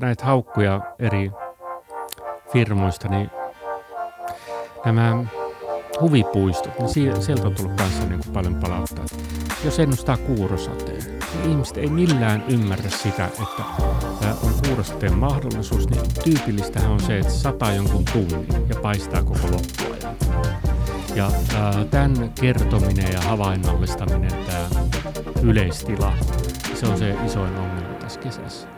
näitä haukkuja eri firmoista, niin nämä huvipuistot, niin sieltä on tullut kanssa niin kuin paljon palauttaa. Jos ennustaa kuurosateen, niin ihmiset ei millään ymmärrä sitä, että on kuurosateen mahdollisuus, niin tyypillistähän on se, että sataa jonkun tunnin ja paistaa koko loppuajan. Ja tämän kertominen ja havainnollistaminen, tämä yleistila, se on se isoin ongelma tässä kesässä.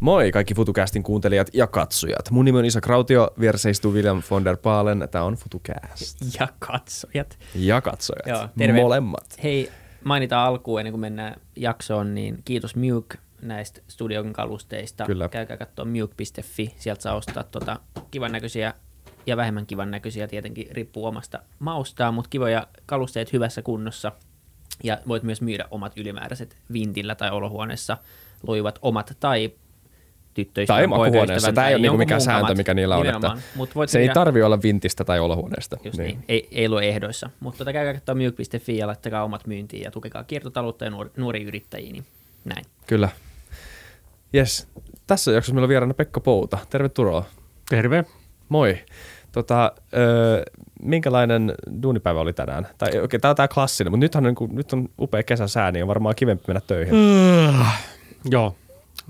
Moi kaikki FutuCastin kuuntelijat ja katsojat. Mun nimi on Isa Krautio, vieressä istuu William von der Paalen. Tämä on FutuCast. Ja katsojat. Ja katsojat. Joo, terve. Molemmat. Hei, mainitaan alkuun ennen kuin mennään jaksoon, niin kiitos Mute näistä studion kalusteista. Kyllä. Käykää katsoa mute.fi, sieltä saa ostaa tota kivan näköisiä ja vähemmän kivan näköisiä, tietenkin riippuu omasta maustaan, mutta kivoja kalusteet hyvässä kunnossa. Ja voit myös myydä omat ylimääräiset vintillä tai olohuoneessa loivat omat tai tyttöistä. Tai makuhuoneessa. Tämä ei ole niinku mikään sääntö, mikä niillä on. Että Mut voit se ei tarvi olla vintistä tai olohuoneesta. Just niin. niin. Ei, ei ole ehdoissa. Mutta tota, käykää katsoa myy.fi ja laittakaa omat myyntiin ja tukekaa kiertotaloutta ja nuori, nuori yrittäjiä. Niin näin. Kyllä. Yes. Tässä jaksossa meillä on vieraana Pekka Pouta. Tervetuloa. Terve. Moi. Tota, öö, minkälainen duunipäivä oli tänään? Tai okei, okay, tämä on tämä klassinen, mutta nythän on, niin kuin, nyt on upea kesäsää, niin on varmaan kivempi mennä töihin. Mm, joo.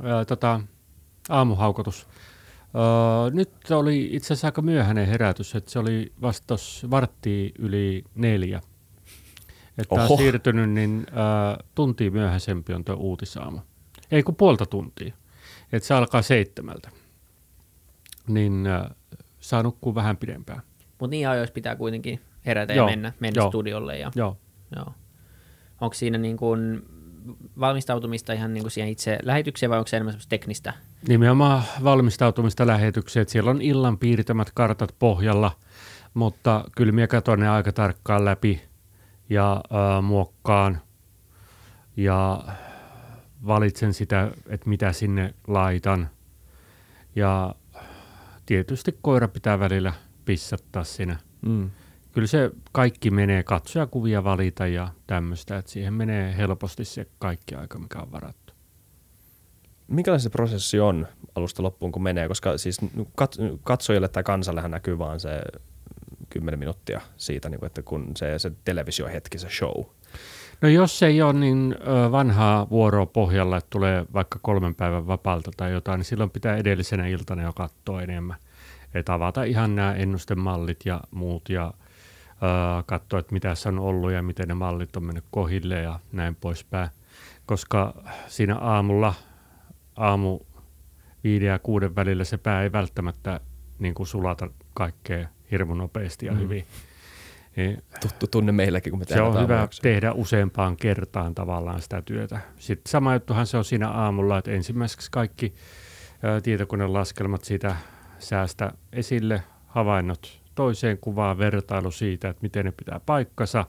Ö, tota, aamuhaukotus. Öö, nyt oli itse asiassa aika myöhäinen herätys, että se oli vasta varttia yli neljä. Että on siirtynyt, niin öö, tunti myöhäisempi on tuo uutisaama. Ei kun puolta tuntia. Että se alkaa seitsemältä. Niin öö, saa nukkua vähän pidempään. Mutta niin ajoissa pitää kuitenkin herätä Joo. ja mennä, mennä Joo. studiolle. Ja, Joo. Joo. Onko siinä niin kuin valmistautumista ihan niin kuin siihen itse lähetykseen vai onko se enemmän teknistä? Nimenomaan valmistautumista lähetykseen. Että siellä on illan piirtämät kartat pohjalla, mutta kyllä minä katson ne aika tarkkaan läpi ja äh, muokkaan ja valitsen sitä, että mitä sinne laitan. Ja tietysti koira pitää välillä pissattaa siinä. Mm kyllä se kaikki menee katsojakuvia valita ja tämmöistä, että siihen menee helposti se kaikki aika, mikä on varattu. Minkälainen se prosessi on alusta loppuun, kun menee? Koska siis katsojille tai kansallehan näkyy vaan se 10 minuuttia siitä, niin että kun se, se televisiohetki, se show. No jos ei ole niin vanhaa vuoroa pohjalla, että tulee vaikka kolmen päivän vapaalta tai jotain, niin silloin pitää edellisenä iltana jo katsoa enemmän. Että avata ihan nämä ennustemallit ja muut ja – katsoa, että mitä se on ollut ja miten ne mallit on mennyt kohille ja näin poispäin. Koska siinä aamulla, aamu viiden ja kuuden välillä se pää ei välttämättä niin kuin sulata kaikkea hirmu nopeasti ja mm. hyvin. Niin, Tuttu tunne meilläkin, kun me Se on hyvä jaksoa. tehdä useampaan kertaan tavallaan sitä työtä. Sitten sama juttuhan se on siinä aamulla, että ensimmäiseksi kaikki tietokonelaskelmat siitä säästä esille, havainnot toiseen kuvaan vertailu siitä, että miten ne pitää paikkansa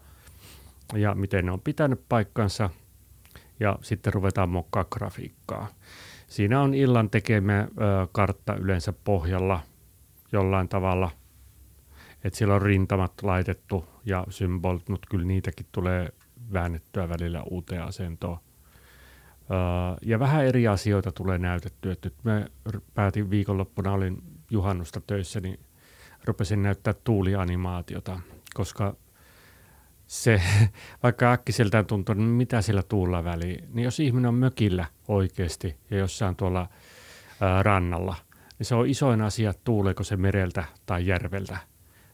ja miten ne on pitänyt paikkansa ja sitten ruvetaan muokkaa grafiikkaa. Siinä on illan tekemä ö, kartta yleensä pohjalla jollain tavalla, että siellä on rintamat laitettu ja symbolit, mutta kyllä niitäkin tulee väännettyä välillä uuteen asentoon. ja vähän eri asioita tulee näytettyä. Nyt mä päätin viikonloppuna, olin juhannusta töissä, niin rupesin näyttää tuulianimaatiota, koska se, vaikka äkkiseltään tuntuu, että mitä sillä tuulla väliin, niin jos ihminen on mökillä oikeasti ja jossain tuolla ää, rannalla, niin se on isoin asia, tuuleeko se mereltä tai järveltä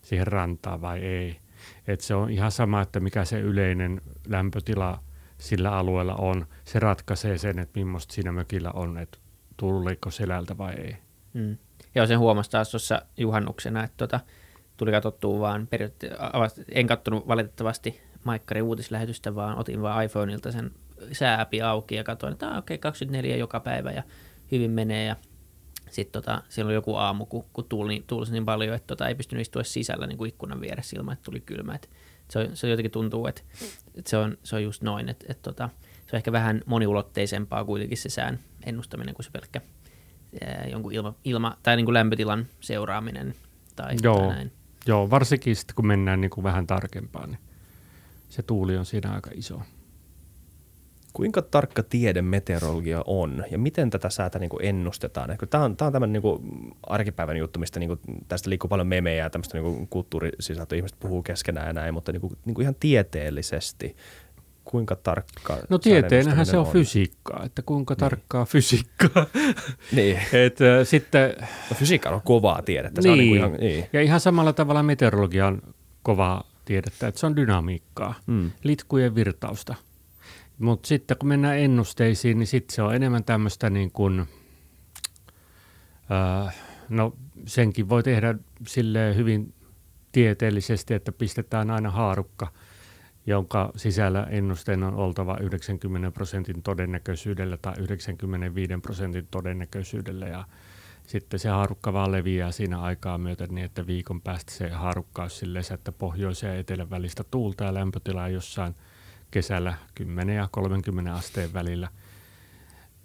siihen rantaan vai ei. Et se on ihan sama, että mikä se yleinen lämpötila sillä alueella on. Se ratkaisee sen, että millaista siinä mökillä on, että tuuleeko selältä vai ei. Mm. Ja sen huomasi taas tuossa juhannuksena, että tota, tuli katsottua vaan, en katsonut valitettavasti Maikkari uutislähetystä, vaan otin vaan iPhoneilta sen sääpi auki ja katsoin, että okei, okay, 24 joka päivä ja hyvin menee ja sitten tota, siellä oli joku aamu, kun, kun tuuli, tuuli niin paljon, että tota, ei pystynyt istua sisällä niin kuin ikkunan vieressä ilman, että tuli kylmä. Et se, on, se jotenkin tuntuu, että, että se, on, se on just noin, että, että tota, se on ehkä vähän moniulotteisempaa kuitenkin se sään ennustaminen kuin se pelkkä ää, jonkun ilma, ilma tai niin kuin lämpötilan seuraaminen tai, Joo. tai näin. Joo, varsinkin sitten kun mennään niin kuin vähän tarkempaan, niin se tuuli on siinä aika iso. Kuinka tarkka tiede meteorologia on ja miten tätä säätä niin ennustetaan? Tämä on, tämä on tämmöinen niin arkipäivän juttu, mistä niin kuin, tästä liikkuu paljon memejä ja tämmöistä niin kulttuurisisältöä, ihmiset puhuu keskenään ja näin, mutta niin kuin, niin kuin ihan tieteellisesti, kuinka tarkka No tieteenähän se on, on fysiikkaa, että kuinka niin. tarkkaa fysiikkaa. niin. Et, äh, sitten, no, fysiikka on kovaa tiedettä. Se niin. On niin ihan, niin. Ja ihan samalla tavalla meteorologia on kovaa tiedettä, että se on dynamiikkaa, mm. litkujen virtausta. Mutta sitten kun mennään ennusteisiin, niin sitten se on enemmän tämmöistä niin kuin, äh, no senkin voi tehdä sille hyvin tieteellisesti, että pistetään aina haarukka, jonka sisällä ennusteen on oltava 90 prosentin todennäköisyydellä tai 95 prosentin todennäköisyydellä ja sitten se haarukka vaan leviää siinä aikaa myöten niin, että viikon päästä se haarukka on silleen, että pohjoisen ja etelän välistä tuulta ja lämpötilaa jossain – kesällä 10 ja 30 asteen välillä.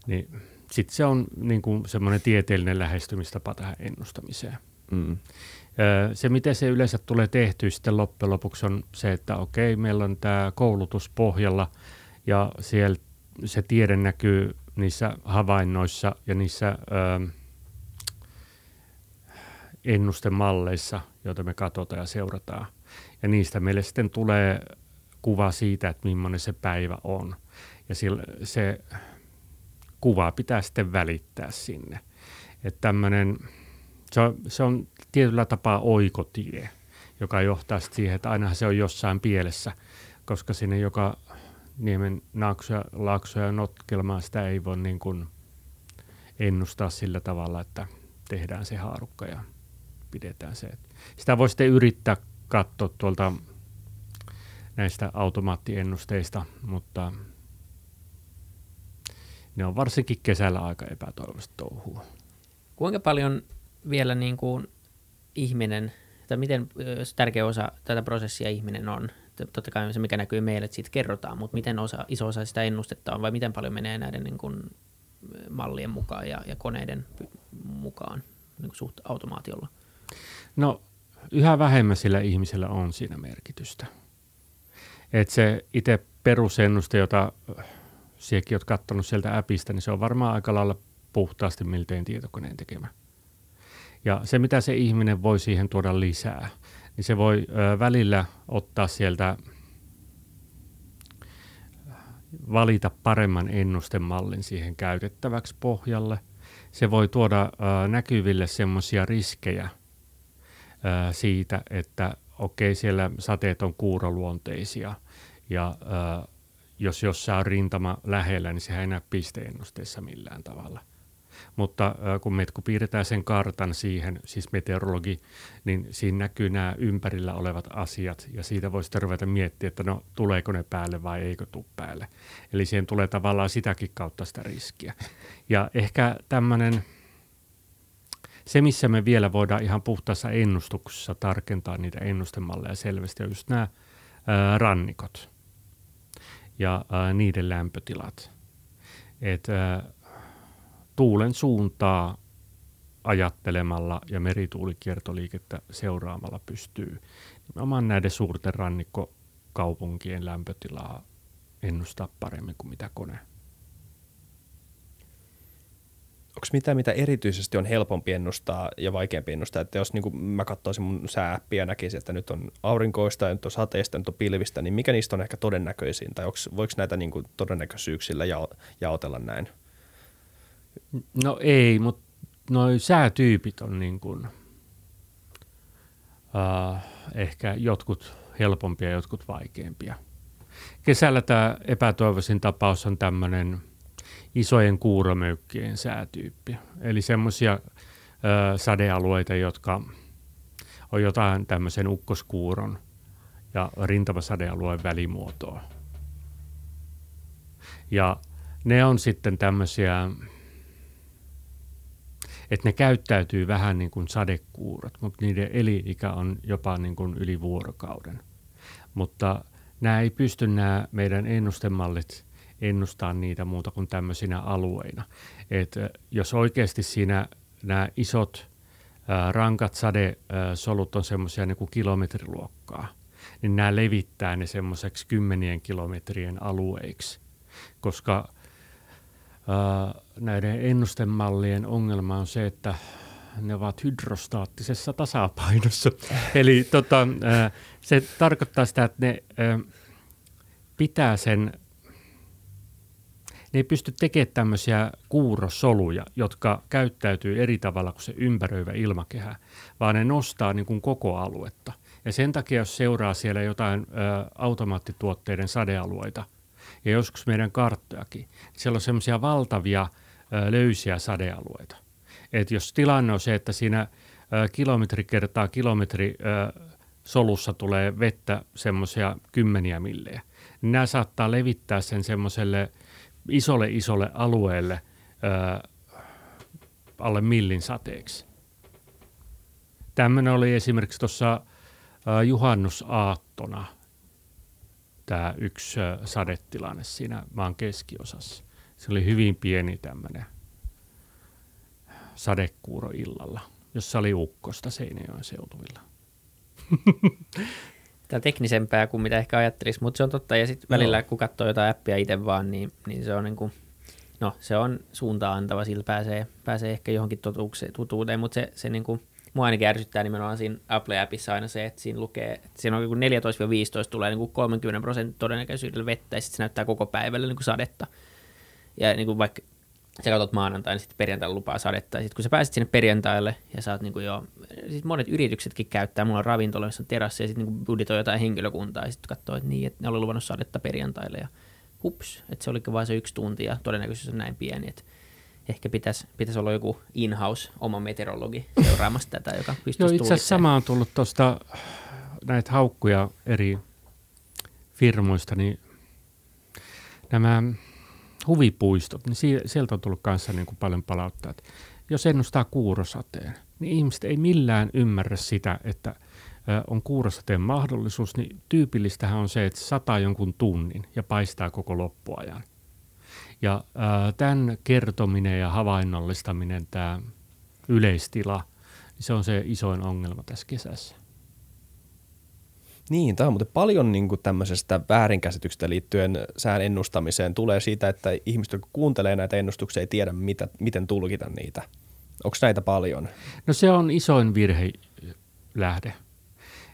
Niin sitten se on niin kuin semmoinen tieteellinen lähestymistapa tähän ennustamiseen. Mm. Se, miten se yleensä tulee tehty sitten loppujen lopuksi on se, että okei, meillä on tämä koulutus pohjalla ja siellä se tiede näkyy niissä havainnoissa ja niissä ö, ennustemalleissa, joita me katsotaan ja seurataan. Ja niistä meille sitten tulee kuva siitä, että millainen se päivä on. Ja sillä, se kuva pitää sitten välittää sinne. Että tämmöinen, se on, se on tietyllä tapaa oikotie, joka johtaa siihen, että ainahan se on jossain pielessä, koska sinne joka niemen naaksuja, laaksoja ja notkelmaa sitä ei voi niin kuin ennustaa sillä tavalla, että tehdään se haarukka ja pidetään se. Sitä voi sitten yrittää katsoa tuolta näistä automaattiennusteista, mutta ne on varsinkin kesällä aika epätoivoista touhua. Kuinka paljon vielä niin kuin ihminen, tai miten tärkeä osa tätä prosessia ihminen on? Totta kai se, mikä näkyy meille, että siitä kerrotaan, mutta miten osa, iso osa sitä ennustetta on, vai miten paljon menee näiden niin kuin mallien mukaan ja, ja koneiden mukaan niin kuin suht automaatiolla? No yhä vähemmän sillä ihmisellä on siinä merkitystä. Että se itse perusennuste, jota sinäkin olet katsonut sieltä appista, niin se on varmaan aika lailla puhtaasti miltein tietokoneen tekemä. Ja se, mitä se ihminen voi siihen tuoda lisää, niin se voi ö, välillä ottaa sieltä valita paremman ennustemallin siihen käytettäväksi pohjalle. Se voi tuoda ö, näkyville semmoisia riskejä ö, siitä, että okei, siellä sateet on kuuroluonteisia ja äh, jos jossain on rintama lähellä, niin sehän ei näe pisteennusteessa millään tavalla. Mutta äh, kun me kun piirretään sen kartan siihen, siis meteorologi, niin siinä näkyy nämä ympärillä olevat asiat ja siitä voi sitten ruveta miettiä, että no tuleeko ne päälle vai eikö tule päälle. Eli siihen tulee tavallaan sitäkin kautta sitä riskiä. Ja ehkä tämmöinen se, missä me vielä voidaan ihan puhtaassa ennustuksessa tarkentaa niitä ennustemalleja selvästi, on just nämä ää, rannikot ja ää, niiden lämpötilat. Et, ää, tuulen suuntaa ajattelemalla ja merituulikiertoliikettä seuraamalla pystyy nimenomaan näiden suurten rannikkokaupunkien lämpötilaa ennustaa paremmin kuin mitä kone onko mitään, mitä erityisesti on helpompi ennustaa ja vaikeampi ennustaa? Että jos niin kuin mä katsoisin mun sääppiä ja näkisin, että nyt on aurinkoista ja nyt on sateista ja nyt on pilvistä, niin mikä niistä on ehkä todennäköisin? Tai onks, voiko näitä niin kuin todennäköisyyksillä jao, jaotella näin? No ei, mutta noi säätyypit on niin kuin, uh, ehkä jotkut helpompia jotkut vaikeampia. Kesällä tämä epätoivoisin tapaus on tämmöinen – isojen kuuromöykkien säätyyppi. Eli semmoisia sadealueita, jotka on jotain tämmöisen ukkoskuuron ja rintamasadealueen välimuotoa. Ja ne on sitten tämmöisiä, että ne käyttäytyy vähän niin kuin sadekuurot, mutta niiden eli-ikä on jopa niin kuin yli vuorokauden. Mutta nämä ei pysty nämä meidän ennustemallit ennustaa niitä muuta kuin tämmöisinä alueina. Et jos oikeasti siinä nämä isot rankat sadesolut on semmoisia niin kuin kilometriluokkaa, niin nämä levittää ne semmoiseksi kymmenien kilometrien alueiksi, koska näiden ennustemallien ongelma on se, että ne ovat hydrostaattisessa tasapainossa. Eli tota, se tarkoittaa sitä, että ne ää, pitää sen ne ei pysty tekemään tämmöisiä kuurosoluja, jotka käyttäytyy eri tavalla kuin se ympäröivä ilmakehä, vaan ne nostaa niin kuin koko aluetta. Ja sen takia, jos seuraa siellä jotain ö, automaattituotteiden sadealueita, ja joskus meidän karttojakin, siellä on semmoisia valtavia löysiä sadealueita. Et jos tilanne on se, että siinä kilometri kertaa kilometri solussa tulee vettä semmoisia kymmeniä millejä, niin nämä saattaa levittää sen semmoiselle isolle isolle alueelle alle millin sateeksi. Tämmöinen oli esimerkiksi tuossa juhannusaattona tämä yksi sadetilanne siinä maan keskiosassa. Se oli hyvin pieni tämmöinen sadekuuro illalla, jossa oli ukkosta Seinäjoen seutuvilla. Tämä teknisempää kuin mitä ehkä ajattelisi, mutta se on totta. Ja sitten välillä, no. kun katsoo jotain appia itse vaan, niin, niin se on niin kuin, no, se on suuntaan antava, sillä pääsee, pääsee ehkä johonkin totuuteen, mutta se, se niin kuin, mua ainakin ärsyttää nimenomaan siinä Apple-appissa aina se, että siinä lukee, että siinä on 14-15 tulee niin kuin 30 prosentin todennäköisyydellä vettä ja sitten se näyttää koko päivällä niin kuin sadetta. Ja niin kuin vaikka sä katsot maanantaina, niin sitten perjantaina lupaa sadetta. Ja sitten kun sä pääset sinne perjantaille ja saat niin kuin jo, sit monet yrityksetkin käyttää, mulla on ravintola, missä on terassi ja sitten niin budjetoi jotain henkilökuntaa ja sitten katsoo, että niin, että ne oli luvannut sadetta perjantaille ja hups, että se olikin vain se yksi tunti ja todennäköisesti on näin pieni, että ehkä pitäisi, pitäisi olla joku in-house oma meteorologi seuraamassa tätä, joka pystyisi Joo, itse asiassa sama on tullut tuosta näitä haukkuja eri firmoista, niin nämä huvipuistot, niin sieltä on tullut kanssa niin kuin paljon palauttaa. Että jos ennustaa kuurosateen, niin ihmiset ei millään ymmärrä sitä, että on kuurosateen mahdollisuus, niin tyypillistähän on se, että sataa jonkun tunnin ja paistaa koko loppuajan. Ja ää, tämän kertominen ja havainnollistaminen, tämä yleistila, niin se on se isoin ongelma tässä kesässä. Niin, tämä on muuten paljon niin kuin tämmöisestä väärinkäsityksestä liittyen sään ennustamiseen tulee siitä, että ihmiset, jotka kuuntelee näitä ennustuksia, ei tiedä, mitä, miten tulkita niitä. Onko näitä paljon? No se on isoin virhe lähde.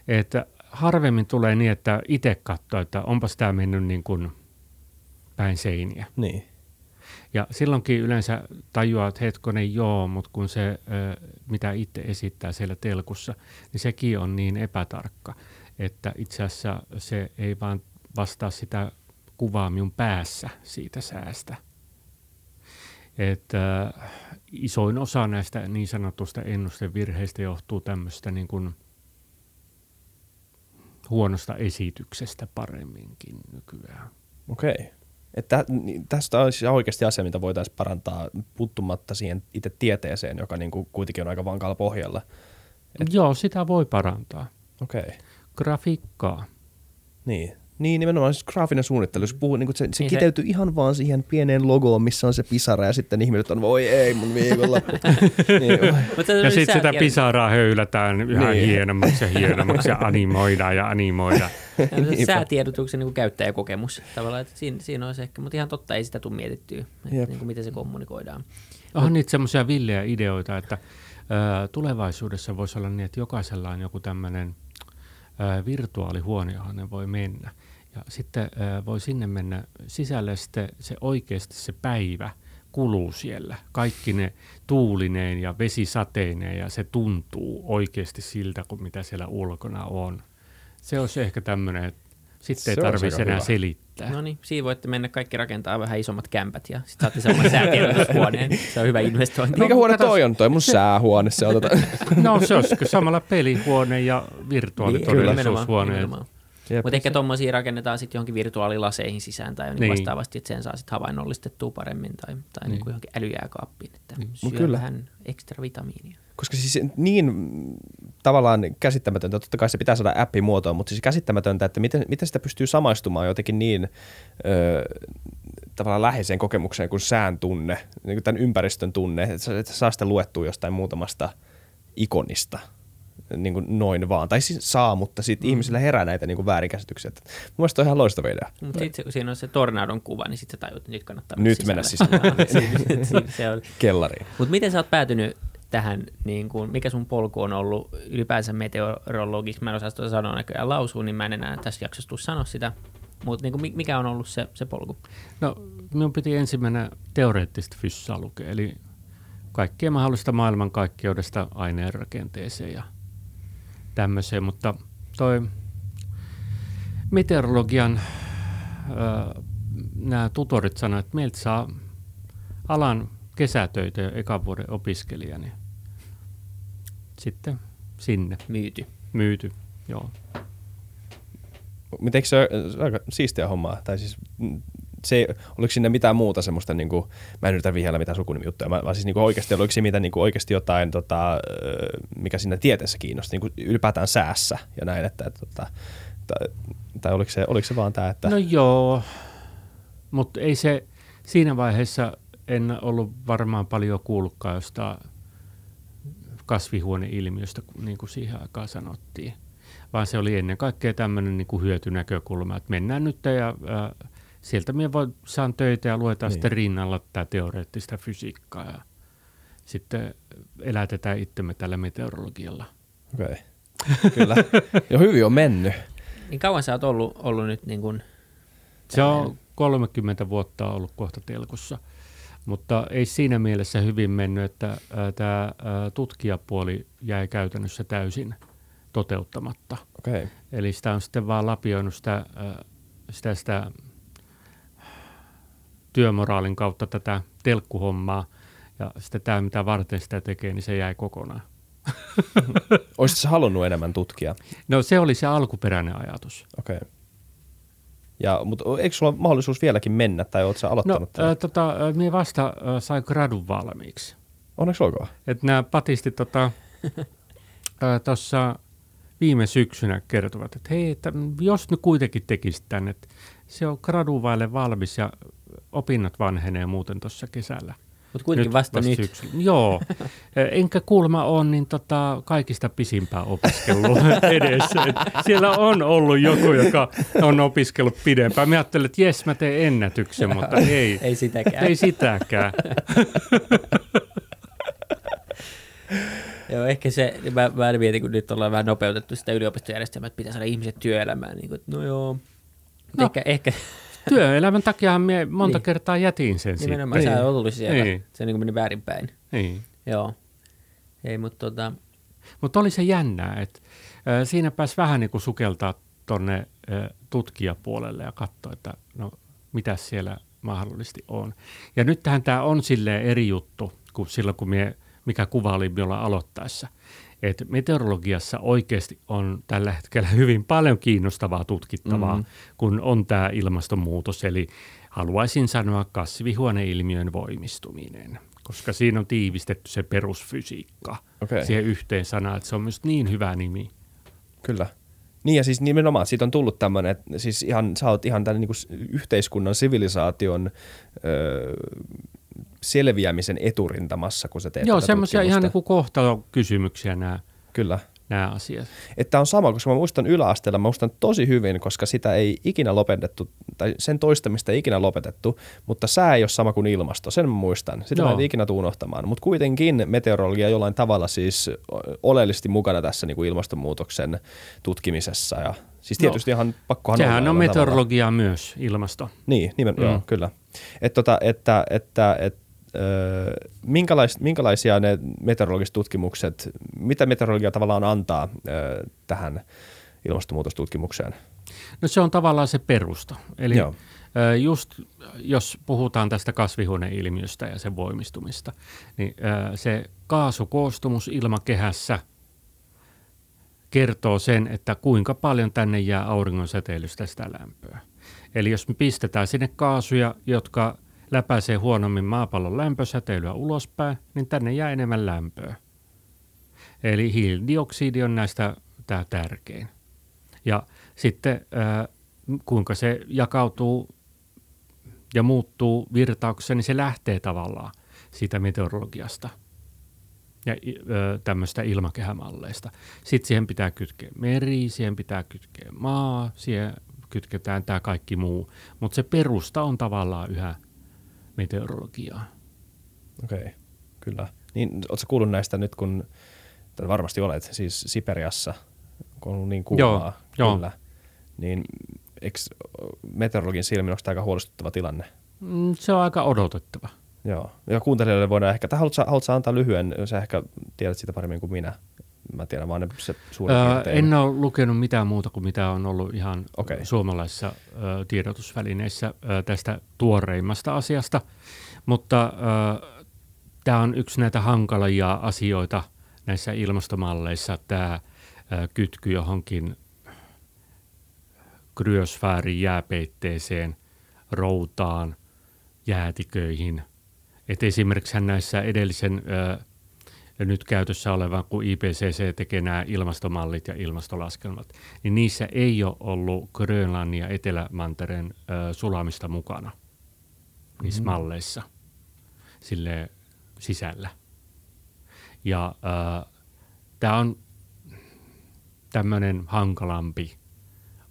Että harvemmin tulee niin, että itse katsoo, että onpas tämä mennyt niin kuin päin seiniä. Niin. Ja silloinkin yleensä tajuaa, että hetkonen joo, mutta kun se, mitä itse esittää siellä telkussa, niin sekin on niin epätarkka että itse asiassa se ei vaan vastaa sitä kuvaa minun päässä siitä säästä. Että isoin osa näistä niin sanotusta ennustevirheistä johtuu tämmöistä niin kuin huonosta esityksestä paremminkin nykyään. Okei. Että tästä olisi oikeasti asia, mitä voitaisiin parantaa puuttumatta siihen itse tieteeseen, joka niin kuin kuitenkin on aika vankalla pohjalla. Et... Joo, sitä voi parantaa. Okei grafiikkaa. Niin. Niin, nimenomaan siis graafinen suunnittelu. Se, puhuu, niin se, se niin kiteytyy se... ihan vaan siihen pieneen logoon, missä on se pisara, ja sitten ihmiset on, voi ei mun viikonloppu. niin. ja sitten sitä pisaraa höylätään yhä niin. hienommaksi ja hienommaksi, ja animoidaan ja animoidaan. Säätiedotuksen niin käyttäjäkokemus tavallaan, että siinä, siinä olisi ehkä, mutta ihan totta ei sitä tule mietittyä, että niin kuin miten se kommunikoidaan. Onhan niitä semmoisia villejä ideoita, että ö, tulevaisuudessa voisi olla niin, että jokaisella on joku tämmöinen – virtuaalihuone, johon ne voi mennä. Ja sitten voi sinne mennä sisälle sitten se oikeasti se päivä kuluu siellä. Kaikki ne tuulineen ja vesisateineen ja se tuntuu oikeasti siltä kuin mitä siellä ulkona on. Se olisi ehkä tämmöinen, että sitten ei tarvitse enää hyvä. selittää. No niin, siinä voitte mennä kaikki rakentaa vähän isommat kämpät ja sitten saatte semmoinen säätiedotushuoneen. Se on hyvä investointi. Mikä huone toi on? Toi mun säähuone. Se no se olisi samalla pelihuone ja virtuaalitodellisuushuone. Niin, Mutta ehkä tuommoisia rakennetaan sitten johonkin virtuaalilaseihin sisään tai niin. vastaavasti, että sen saa sitten havainnollistettua paremmin tai, tai niin. Niin kuin johonkin älyjääkaappiin, että niin. syö kyllä. vähän ekstra vitamiinia. Koska siis niin tavallaan käsittämätöntä, totta kai se pitää saada appi muotoon, mutta siis käsittämätöntä, että miten, miten sitä pystyy samaistumaan jotenkin niin ö, tavallaan läheiseen kokemukseen kuin sään tunne, niin kuin tämän ympäristön tunne, että, että saa sitä luettua jostain muutamasta ikonista niin kuin noin vaan. Tai siis saa, mutta sitten mm. ihmisillä herää näitä niin kuin väärinkäsityksiä. Mun mielestä on ihan loistava idea. Mutta sitten kun siinä on se tornadon kuva, niin sitten sä tajut, että nyt kannattaa Nyt mennä sisälle. se on. Kellariin. Mutta miten sä oot päätynyt tähän, niin kuin, mikä sun polku on ollut ylipäänsä meteorologiksi, mä en osaa sitä sanoa näköjään lausua, niin mä en enää tässä jaksossa tule sanoa sitä, mutta niin mikä on ollut se, se polku? No, minun piti ensimmäinen teoreettista fyssaa lukea, eli kaikkea mahdollista maailmankaikkeudesta aineen rakenteeseen ja tämmöiseen, mutta toi meteorologian nämä tutorit sanoivat, että meiltä saa alan kesätöitä ja ekan vuoden opiskelija, niin sitten sinne. Myyty. Myyty, joo. Miten se aika siistiä hommaa? Tai siis se, oliko sinne mitään muuta semmoista, niin kuin, mä en yritä vihjellä mitään sukunimijuttuja, vaan siis niin kuin oikeasti, oliko siinä mitä, niin kuin oikeasti jotain, tota, mikä siinä tieteessä kiinnosti, niin kuin ylipäätään säässä ja näin, että, että, että tai, tai oliko, se, oliko se vaan tämä, että... No joo, mutta ei se, siinä vaiheessa en ollut varmaan paljon kuullutkaan jostain kasvihuoneilmiöstä, niin kuin siihen aikaan sanottiin, vaan se oli ennen kaikkea tämmöinen niin kuin hyötynäkökulma, että mennään nyt ja äh, sieltä minä voi, saan töitä ja luetaan niin. sitten rinnalla tätä teoreettista fysiikkaa ja sitten elätetään itsemme tällä meteorologialla. Okei, okay. kyllä. Jo hyvin on mennyt. Niin kauan sä oot ollut, ollut nyt niin kuin Se on 30 vuotta ollut kohta telkussa, mutta ei siinä mielessä hyvin mennyt, että tämä tutkijapuoli jäi käytännössä täysin toteuttamatta. Okay. Eli sitä on sitten vaan lapioinut sitä, sitä, sitä työmoraalin kautta tätä telkkuhommaa. Ja sitten tämä, mitä varten sitä tekee, niin se jäi kokonaan. Olisitko se halunnut enemmän tutkia? No se oli se alkuperäinen ajatus. Okei. Okay. Ja, mutta eikö sulla ole mahdollisuus vieläkin mennä, tai oletko sä aloittanut? No, äh, tota, minä vasta äh, sain gradun valmiiksi. Onneksi olkoon. Että nämä patisti tota, tuossa viime syksynä kertovat, että hei, että jos nyt kuitenkin tekisit tänne, että se on graduvaille valmis ja opinnot vanhenee muuten tuossa kesällä. Mutta kuitenkin nyt vasta, vasta nyt. Syksyllä. Joo, enkä kuulma on niin tota, kaikista pisimpää opiskellut edessä. Et siellä on ollut joku, joka on opiskellut pidempään. Mä ajattelin, että jes, mä teen ennätyksen, mutta ei. ei sitäkään. Ei sitäkään. Joo, ehkä se, mä, mä mietin, kun nyt ollaan vähän nopeutettu sitä yliopistojärjestelmää, että pitää saada ihmiset työelämään. Niin kuin, no joo, no. ehkä, ehkä Työelämän takia me monta niin. kertaa jätin sen Nimenomaan, sitten. Nimenomaan, niin. sä ollut siellä. Niin. Se niin meni väärinpäin. Niin. Joo. Ei, mutta tota... Mutta oli se jännää, että äh, siinä pääsi vähän niin kuin sukeltaa tuonne äh, tutkijapuolelle ja katsoa, että no mitä siellä mahdollisesti on. Ja nythän tämä on silleen eri juttu kuin silloin, kun mie, mikä kuva oli minulla aloittaessa että meteorologiassa oikeasti on tällä hetkellä hyvin paljon kiinnostavaa tutkittavaa, mm-hmm. kun on tämä ilmastonmuutos. Eli haluaisin sanoa kasvihuoneilmiön voimistuminen, koska siinä on tiivistetty se perusfysiikka okay. siihen yhteen sanaan, että se on myös niin hyvä nimi. Kyllä. Niin ja siis nimenomaan siitä on tullut tämmöinen, että siis ihan, sä oot ihan tämän niin yhteiskunnan, sivilisaation öö, selviämisen eturintamassa, kun sä teet Joo, semmoisia ihan niin kuin kohtalokysymyksiä nämä. Kyllä. Nämä asiat. Että on sama, koska mä muistan yläasteella, mä muistan tosi hyvin, koska sitä ei ikinä lopetettu, tai sen toistamista ei ikinä lopetettu, mutta sää ei ole sama kuin ilmasto, sen mä muistan. Sitä Joo. mä en ikinä tuu unohtamaan. Mutta kuitenkin meteorologia jollain tavalla siis oleellisesti mukana tässä niin kuin ilmastonmuutoksen tutkimisessa. Ja, siis tietysti no. ihan pakkohan Sehän on meteorologia tavalla. myös, ilmasto. Niin, nimen, mm. joo, kyllä. Et tota, että, että, että minkälais, minkälaisia ne meteorologiset tutkimukset, mitä meteorologia tavallaan antaa tähän ilmastonmuutostutkimukseen? No se on tavallaan se perusta. Eli Joo. just jos puhutaan tästä kasvihuoneilmiöstä ja sen voimistumista, niin se kaasukoostumus ilmakehässä kertoo sen, että kuinka paljon tänne jää auringon säteilystä sitä lämpöä. Eli jos me pistetään sinne kaasuja, jotka läpäisee huonommin maapallon lämpösäteilyä ulospäin, niin tänne jää enemmän lämpöä. Eli hiilidioksidi on näistä tämä tärkein. Ja sitten äh, kuinka se jakautuu ja muuttuu virtauksessa, niin se lähtee tavallaan siitä meteorologiasta ja tämmöistä ilmakehämalleista. Sitten siihen pitää kytkeä meri, siihen pitää kytkeä maa, siihen kytketään tämä kaikki muu, mutta se perusta on tavallaan yhä meteorologiaa. Okei, okay, kyllä. Niin, ootko kuullut näistä nyt, kun varmasti olet, siis Siperiassa, kun on ollut niin kuumaa, joo, kyllä, joo. niin eikö meteorologin silmin onko tämä aika huolestuttava tilanne? Mm, se on aika odotettava. Joo, ja kuuntelijoille voidaan ehkä, tai haluatko, haluatko antaa lyhyen, sä ehkä tiedät sitä paremmin kuin minä, mä tiedän vaan se suurin öö, En ole lukenut mitään muuta kuin mitä on ollut ihan okay. suomalaisissa ö, tiedotusvälineissä ö, tästä tuoreimmasta asiasta, mutta tämä on yksi näitä hankalia asioita näissä ilmastomalleissa, tämä kytky johonkin kryosfäärin jääpeitteeseen, routaan, jäätiköihin. Et esimerkiksi näissä edellisen ö, nyt käytössä olevan, kun IPCC tekee nämä ilmastomallit ja ilmastolaskelmat, niin niissä ei ole ollut Grönlannin ja Etelämantereen ö, sulamista mukana niissä mm-hmm. malleissa sille sisällä. Ja tämä on tämmöinen hankalampi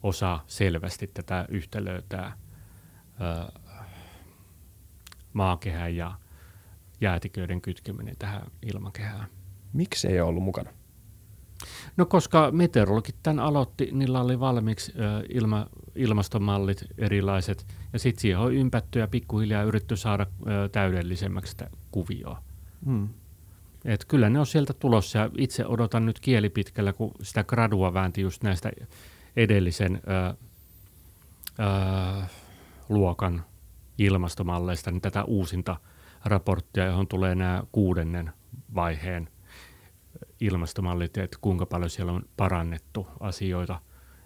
osa selvästi tätä yhtälöä, tämä maakehän ja jäätiköiden kytkeminen tähän ilmakehään. Miksi ei ollut mukana? No koska meteorologit tämän aloitti, niillä oli valmiiksi ö, ilma, ilmastomallit erilaiset, ja sitten siihen on ympätty ja pikkuhiljaa yritetty saada ö, täydellisemmäksi sitä kuvioa. Hmm. Et kyllä ne on sieltä tulossa, ja itse odotan nyt kielipitkällä, kun sitä gradua väänti just näistä edellisen ö, ö, luokan ilmastomalleista, niin tätä uusinta raporttia, johon tulee nämä kuudennen vaiheen ilmastomallit, että kuinka paljon siellä on parannettu asioita,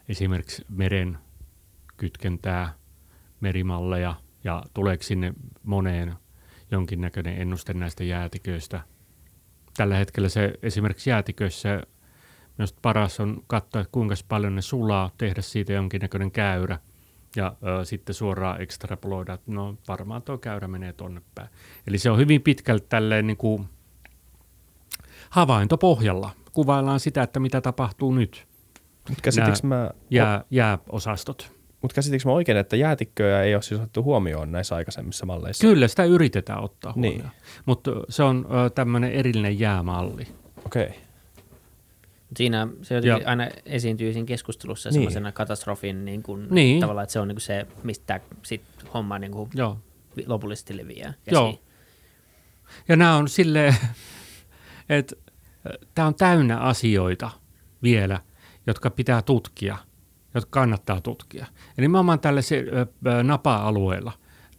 esimerkiksi meren kytkentää, merimalleja ja tuleeko sinne moneen jonkinnäköinen ennuste näistä jäätiköistä. Tällä hetkellä se esimerkiksi jäätiköissä myös paras on katsoa, että kuinka paljon ne sulaa, tehdä siitä jonkinnäköinen käyrä ja ö, sitten suoraan ekstrapoloida, että no varmaan tuo käyrä menee tonne päin. Eli se on hyvin pitkälti tälleen niin kuin havaintopohjalla. Kuvaillaan sitä, että mitä tapahtuu nyt. Mutta käsitikö mä... Jää, jääosastot. Mutta käsitikö mä oikein, että jäätikköjä ei ole siis otettu huomioon näissä aikaisemmissa malleissa? Kyllä, sitä yritetään ottaa niin. huomioon. Niin. Mutta se on tämmöinen erillinen jäämalli. Okei. Okay. Siinä se jotenkin ja. aina esiintyy siinä keskustelussa niin. semmoisena katastrofin niin kuin, niin. tavallaan, että se on niin kuin se, mistä sit homma niin kuin Joo. lopullisesti leviää. Käsiin. Joo. Ja nämä on silleen, että tämä on täynnä asioita vielä, jotka pitää tutkia, jotka kannattaa tutkia. Ja nimenomaan tällaisilla napa-alueilla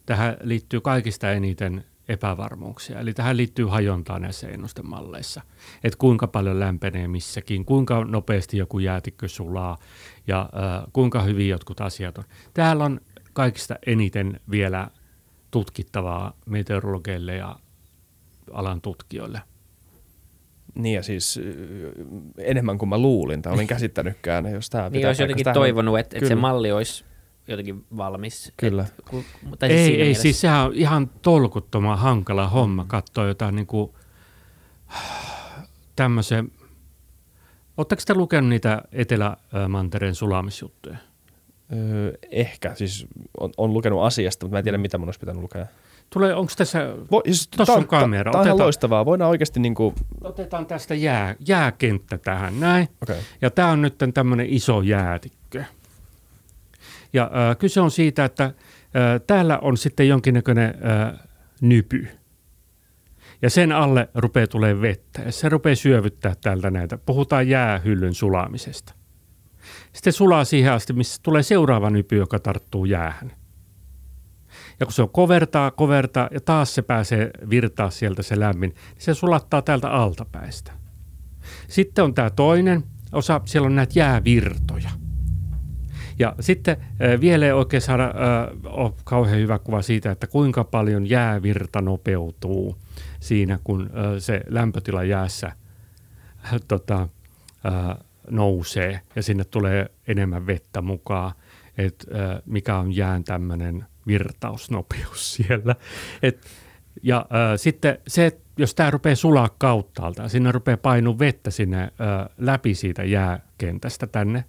tähän liittyy kaikista eniten epävarmuuksia. Eli tähän liittyy hajontaa näissä ennustemalleissa. Että kuinka paljon lämpenee missäkin, kuinka nopeasti joku jäätikkö sulaa ja äh, kuinka hyvin jotkut asiat on. Täällä on kaikista eniten vielä tutkittavaa meteorologeille ja alan tutkijoille. Niin ja siis enemmän kuin mä luulin tai olin käsittänytkään, jos tämä Niin olisi jotenkin toivonut, että, että se malli olisi jotenkin valmis. Kyllä. Et, ku, mutta siis ei, ei mielessä... siis sehän on ihan tolkuttoman hankala homma katsoa jotain niin kuin, tämmöisen, Oletteko te lukenut niitä Etelä-Mantereen sulamisjuttuja? Öö, ehkä, siis on, on lukenut asiasta, mutta mä en tiedä, mitä mun olisi pitänyt lukea. Tulee, onko tässä, Vo, siis tuossa on kamera. Tämä on ihan loistavaa, voidaan oikeasti niin kuin... Otetaan tästä jää, jääkenttä tähän, näin. Okay. Ja tämä on nyt tämmöinen iso jäätikkö. Ja äh, kyse on siitä, että äh, täällä on sitten jonkinnäköinen äh, nypy. Ja sen alle rupeaa tulee vettä ja se rupeaa syövyttää täältä näitä. Puhutaan jäähyllyn sulaamisesta. Sitten sulaa siihen asti, missä tulee seuraava nypy, joka tarttuu jäähän. Ja kun se on kovertaa, kovertaa ja taas se pääsee virtaa sieltä se lämmin, niin se sulattaa täältä altapäistä. Sitten on tämä toinen osa, siellä on näitä jäävirtoja. Ja sitten vielä ei oikein saada ole kauhean hyvä kuva siitä, että kuinka paljon jäävirta nopeutuu siinä, kun se lämpötila jäässä tota, nousee ja sinne tulee enemmän vettä mukaan, että mikä on jään tämmöinen virtausnopeus siellä. Et, ja sitten se, että jos tämä rupeaa sulaa kauttaalta, sinne rupeaa painua vettä sinne äh, läpi siitä jääkentästä tänne,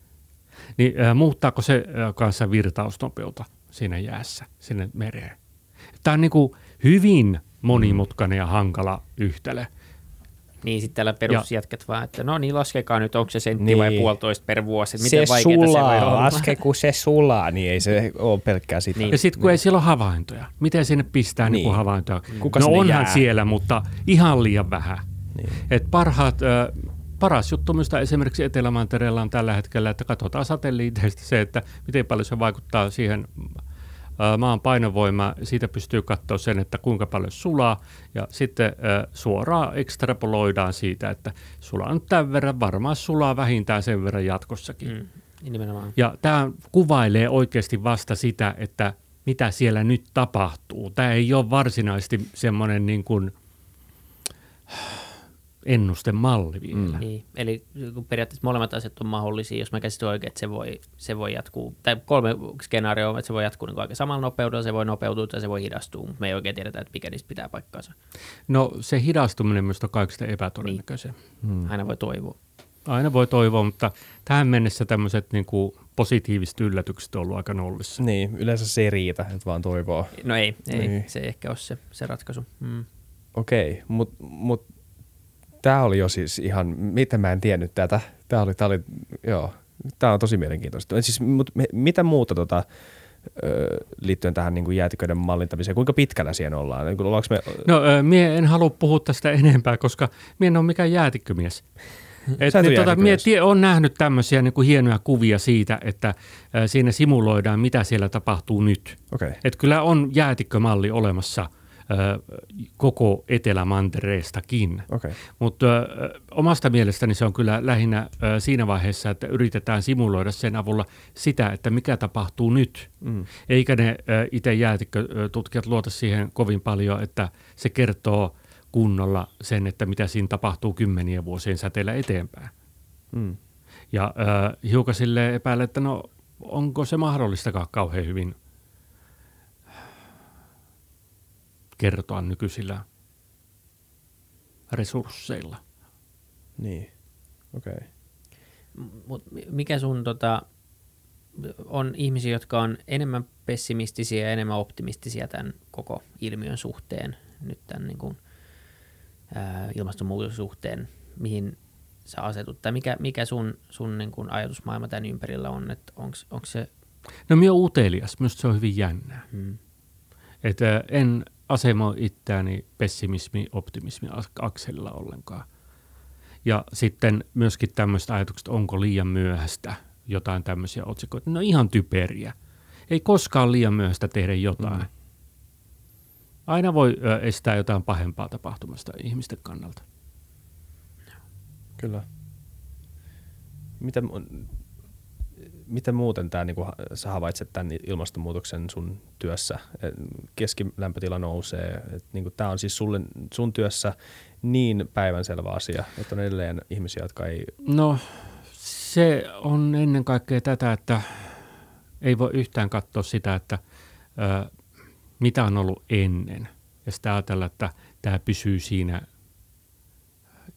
niin äh, muuttaako se äh, kanssa virtausnopeutta siinä jäässä, sinne mereen? Tämä on niin kuin hyvin monimutkainen ja hankala yhtälö. Niin, sitten täällä perusjätkät vaan, että no niin, laskekaa nyt, onko se sentti niin. vai puolitoista per vuosi. Miten se sulaa, se voi laske kun se sulaa, niin ei se ole pelkkää sitä. Niin. Ja sitten kun niin. ei siellä ole havaintoja, miten sinne pistää niin. niin havaintoja? Kuka no onhan jää? siellä, mutta ihan liian vähän. Niin. Et parhaat, äh, paras juttu minusta esimerkiksi Etelämantereella on tällä hetkellä, että katsotaan satelliiteista se, että miten paljon se vaikuttaa siihen maan painovoima, siitä pystyy katsoa sen, että kuinka paljon sulaa ja sitten suoraan ekstrapoloidaan siitä, että sulaa nyt tämän verran, varmaan sulaa vähintään sen verran jatkossakin. Mm, nimenomaan. Ja tämä kuvailee oikeasti vasta sitä, että mitä siellä nyt tapahtuu. Tämä ei ole varsinaisesti semmoinen niin kuin, ennustemalli vielä. Mm. Niin, eli periaatteessa molemmat asiat on mahdollisia, jos mä käsitän oikein, että se voi, se voi jatkuu, tai kolme skenaarioa, että se voi jatkuu niin aika samalla nopeudella, se voi nopeutua tai se voi hidastua, mutta me ei oikein tiedetä, että mikä niistä pitää paikkaansa. No se hidastuminen myös on kaikista epätodennäköisiä. Niin. Hmm. Aina voi toivoa. Aina voi toivoa, mutta tähän mennessä tämmöiset niin kuin positiiviset yllätykset on ollut aika nollissa. Niin, yleensä se ei riitä, että vaan toivoo. No ei, ei niin. se ei ehkä ole se, se ratkaisu. Mm. Okei, okay, mutta mut Tämä oli jo siis ihan, mitä mä en tiennyt tätä. Tämä oli, tämä oli joo, tämä on tosi mielenkiintoista. Siis, mut, me, mitä muuta tota, liittyen tähän niin kuin jäätiköiden mallintamiseen? Kuinka pitkällä siihen ollaan? Niin me... No, mie en halua puhua tästä enempää, koska mie en ole mikään jäätikkömies. Et, niin, tota, mie tie, on nähnyt tämmöisiä niin kuin hienoja kuvia siitä, että äh, siinä simuloidaan, mitä siellä tapahtuu nyt. Okay. Et kyllä on jäätikkömalli olemassa – koko Etelämantereestakin. Okay. Mutta omasta mielestäni se on kyllä lähinnä siinä vaiheessa, että yritetään simuloida sen avulla sitä, että mikä tapahtuu nyt. Mm. Eikä ne itse jäätikkötutkijat luota siihen kovin paljon, että se kertoo kunnolla sen, että mitä siinä tapahtuu kymmenien vuosien säteellä eteenpäin. Mm. Ja äh, hiukan sille epäilen, että no onko se mahdollistakaan kauhean hyvin kertoa nykyisillä resursseilla. Niin, okei. Okay. Mut mikä sun tota, on ihmisiä, jotka on enemmän pessimistisiä ja enemmän optimistisia tämän koko ilmiön suhteen, nyt tämän niin kuin, ää, ilmastonmuutoksen suhteen, mihin sä asetut, tai mikä, mikä sun, sun niin kuin ajatusmaailma tämän ympärillä on, että onko se... No minä olen utelias, minusta se on hyvin jännää. Hmm. Että en asemoi itseäni pessimismi, optimismi akselilla ollenkaan. Ja sitten myöskin tämmöiset ajatukset, onko liian myöhäistä jotain tämmöisiä otsikoita. No ihan typeriä. Ei koskaan liian myöhäistä tehdä jotain. Mm. Aina voi estää jotain pahempaa tapahtumasta ihmisten kannalta. Kyllä. Mitä miten muuten tämä, niin kuin sä havaitset tämän ilmastonmuutoksen sun työssä? Keskilämpötila nousee. Niin tämä on siis sulle, sun työssä niin päivänselvä asia, että on edelleen ihmisiä, jotka ei... No se on ennen kaikkea tätä, että ei voi yhtään katsoa sitä, että ö, mitä on ollut ennen. Ja sitä ajatella, että tämä pysyy siinä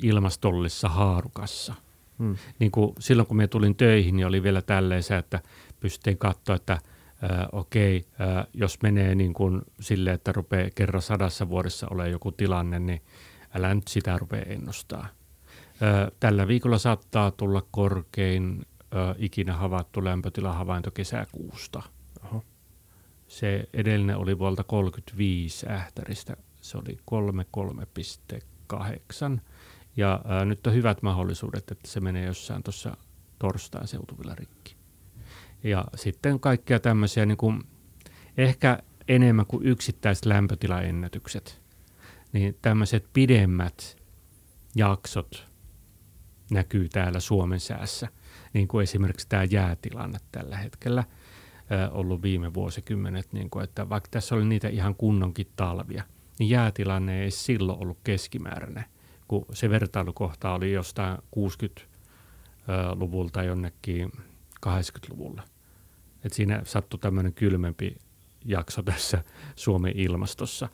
ilmastollisessa haarukassa – Hmm. Niin kuin silloin kun me tulin töihin, niin oli vielä tälleen se, että pystyttiin katsoa, että äh, okei, äh, jos menee niin kuin sille, että rupeaa kerran sadassa vuodessa olemaan joku tilanne, niin älä nyt sitä rupea ennustaa. Äh, tällä viikolla saattaa tulla korkein äh, ikinä havaittu lämpötilahavainto kesäkuusta. Oho. Se edellinen oli vuolta 35 ähtäristä, se oli 33,8 ja ää, nyt on hyvät mahdollisuudet, että se menee jossain tuossa torstain seutuvilla rikki. Ja sitten kaikkia tämmöisiä niin kuin, ehkä enemmän kuin yksittäiset lämpötilaennätykset, niin tämmöiset pidemmät jaksot näkyy täällä Suomen säässä, niin kuin esimerkiksi tämä jäätilanne tällä hetkellä ö, ollut viime vuosikymmenet, niin kuin, että vaikka tässä oli niitä ihan kunnonkin talvia, niin jäätilanne ei silloin ollut keskimääräinen, kun se vertailukohta oli jostain 60-luvulta jonnekin 80-luvulla. Et siinä sattui tämmöinen kylmempi jakso tässä Suomen ilmastossa,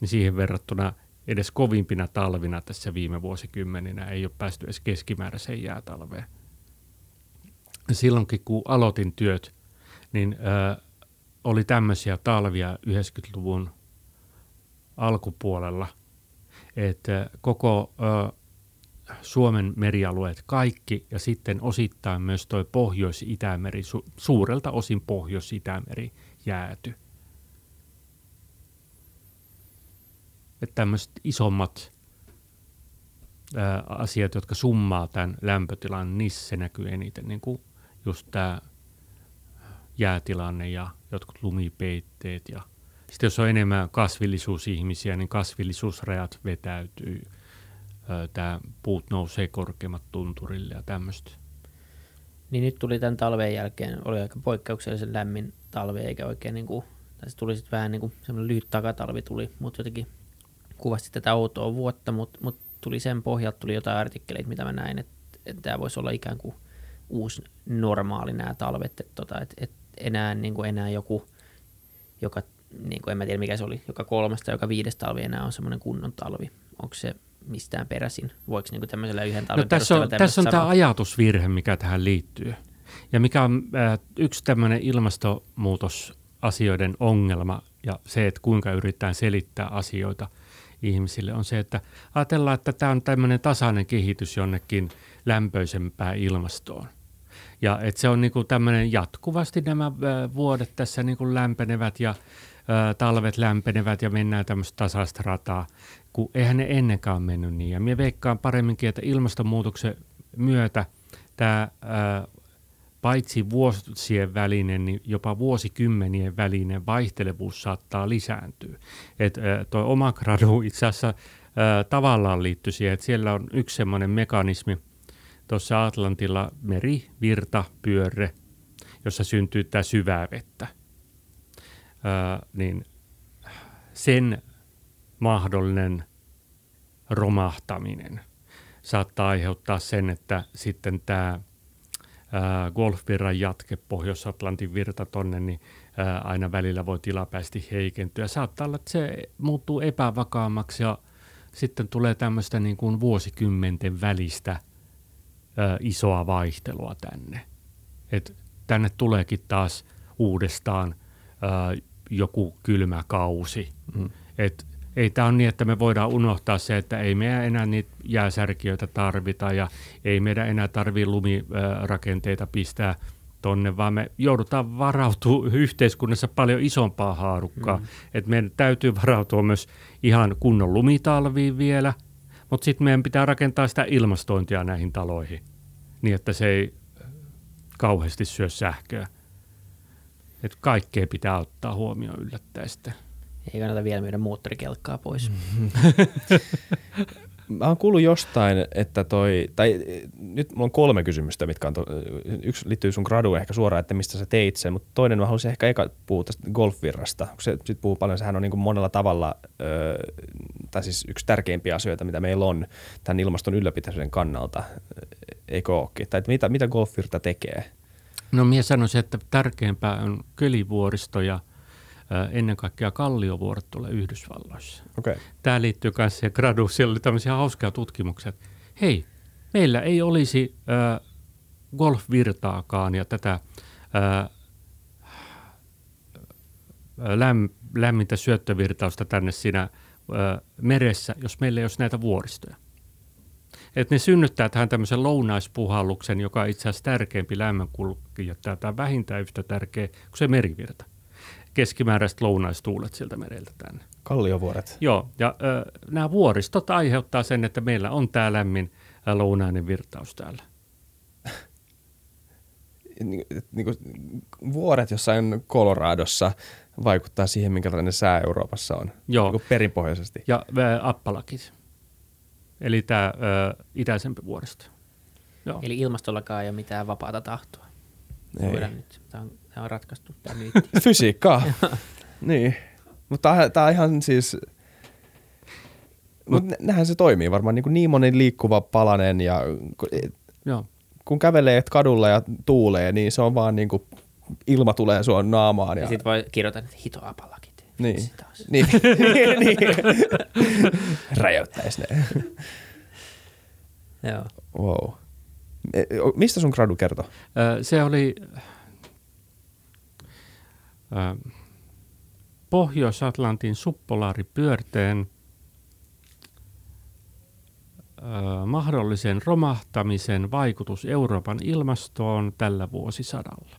niin siihen verrattuna edes kovimpina talvina tässä viime vuosikymmeninä ei ole päästy edes keskimääräiseen jäätalveen. Silloinkin kun aloitin työt, niin ö, oli tämmöisiä talvia 90-luvun alkupuolella, että koko ö, Suomen merialueet kaikki ja sitten osittain myös tuo Pohjois-Itämeri, su- suurelta osin Pohjois-Itämeri jääty. Että tämmöiset isommat ää, asiat, jotka summaa tämän lämpötilan, niissä se näkyy eniten, niin kuin just tämä jäätilanne ja jotkut lumipeitteet. Ja sitten jos on enemmän kasvillisuusihmisiä, niin kasvillisuusrajat vetäytyy. Tämä puut nousee korkeammat tunturille ja tämmöistä. Niin nyt tuli tämän talven jälkeen, oli aika poikkeuksellisen lämmin talve, eikä oikein niin kuin, tai se tuli sitten vähän niin kuin semmoinen lyhyt takatalvi tuli, mutta jotenkin kuvasti tätä outoa vuotta, mutta, mutta tuli sen pohjalta tuli jotain artikkeleita, mitä mä näin, että, että tämä voisi olla ikään kuin uusi normaali nämä talvet, että, tota, että, että enää, niin kuin enää joku, joka, niin kuin en mä tiedä mikä se oli, joka kolmesta, joka viides talvi enää on semmoinen kunnon talvi. Onko se mistään peräisin? Voiko niin kuin tämmöisellä yhden talven no, tässä on, tässä on tämä ajatusvirhe, mikä tähän liittyy. Ja mikä on äh, yksi tämmöinen ilmastonmuutosasioiden ongelma ja se, että kuinka yritetään selittää asioita ihmisille, on se, että ajatellaan, että tämä on tämmöinen tasainen kehitys jonnekin lämpöisempään ilmastoon. Ja että se on niinku tämmöinen jatkuvasti nämä vuodet tässä niinku lämpenevät ja ä, talvet lämpenevät ja mennään tämmöistä tasaista rataa, kun eihän ne ennenkään mennyt niin. Ja minä veikkaan paremminkin, että ilmastonmuutoksen myötä tämä paitsi vuosien välinen, niin jopa vuosikymmenien välinen vaihtelevuus saattaa lisääntyä. Että tuo oma gradu itse asiassa ää, tavallaan liittyy siihen, että siellä on yksi semmoinen mekanismi – tuossa Atlantilla meri, virta, pyörre, jossa syntyy tämä syvää vettä. Ää, niin sen mahdollinen romahtaminen saattaa aiheuttaa sen, että sitten tämä Golfvirran jatke Pohjois-Atlantin virta tonne, niin ää, aina välillä voi tilapäisesti heikentyä. Saattaa olla, että se muuttuu epävakaammaksi ja sitten tulee tämmöistä niin kuin vuosikymmenten välistä – ö, isoa vaihtelua tänne. Et tänne tuleekin taas uudestaan joku kylmä kausi. Mm. Et ei tämä ole niin, että me voidaan unohtaa se, että ei meidän enää niitä jääsärkiöitä tarvita ja ei meidän enää tarvitse lumirakenteita pistää tonne, vaan me joudutaan varautua yhteiskunnassa paljon isompaa haarukkaa. Mm. Et meidän täytyy varautua myös ihan kunnon lumitalviin vielä – mutta sitten meidän pitää rakentaa sitä ilmastointia näihin taloihin niin, että se ei kauheasti syö sähköä. Että kaikkea pitää ottaa huomioon yllättäen Ei kannata vielä myydä moottorikelkkaa pois. Mä oon kuullut jostain, että toi, tai nyt mulla on kolme kysymystä, mitkä on, to, yksi liittyy sun graduun ehkä suoraan, että mistä sä teit sen, mutta toinen mä haluaisin ehkä eka puhua tästä golfvirrasta. Se sit puhuu paljon, sehän on niin kuin monella tavalla, ö, tai siis yksi tärkeimpiä asioita, mitä meillä on tämän ilmaston ylläpitämisen kannalta, eikö ookin? Tai mitä, mitä golfvirta tekee? No minä sanoisin, että tärkeämpää on kölivuoristo ja – ennen kaikkea kalliovuoret tulee Yhdysvalloissa. Okay. Tämä liittyy myös siihen graduun. Siellä oli tämmöisiä hauskaa tutkimuksia. Hei, meillä ei olisi äh, golfvirtaakaan ja tätä äh, läm, lämmintä syöttövirtausta tänne siinä äh, meressä, jos meillä ei olisi näitä vuoristoja. Et ne synnyttää tähän tämmöisen lounaispuhalluksen, joka on itse asiassa tärkeämpi lämmönkulkija, tai vähintään yhtä tärkeä kuin se merivirta keskimääräiset lounaistuulet sieltä mereltä tänne. Kalliovuoret. Joo, ja ö, nämä vuoristot aiheuttaa sen, että meillä on tämä lämmin lounainen virtaus täällä. niin, kuin, vuoret jossain Coloradossa vaikuttaa siihen, minkälainen sää Euroopassa on Joo. Niin perinpohjaisesti. Ja ä, Appalakit, eli tämä itäisempi vuoristo. Joo. Eli ilmastollakaan ei ole mitään vapaata tahtoa. Ei. nyt. Tämä on, tämä on ratkaistu tämä Fysiikkaa. niin. Mutta tämä on ihan siis... Mutta nähän se toimii varmaan niin, kuin niin moni liikkuva palanen ja Joo. kun kävelee kadulla ja tuulee, niin se on vaan niin kuin ilma tulee sua naamaan. Ja, ja sitten voi kirjoittaa, että. Niin. niin. niin. niin. Räjäyttäisi ne. Joo. Wow. E, mistä sun gradu kertoo? Se oli Pohjois-Atlantin suppolaaripyörteen mahdollisen romahtamisen vaikutus Euroopan ilmastoon tällä vuosisadalla.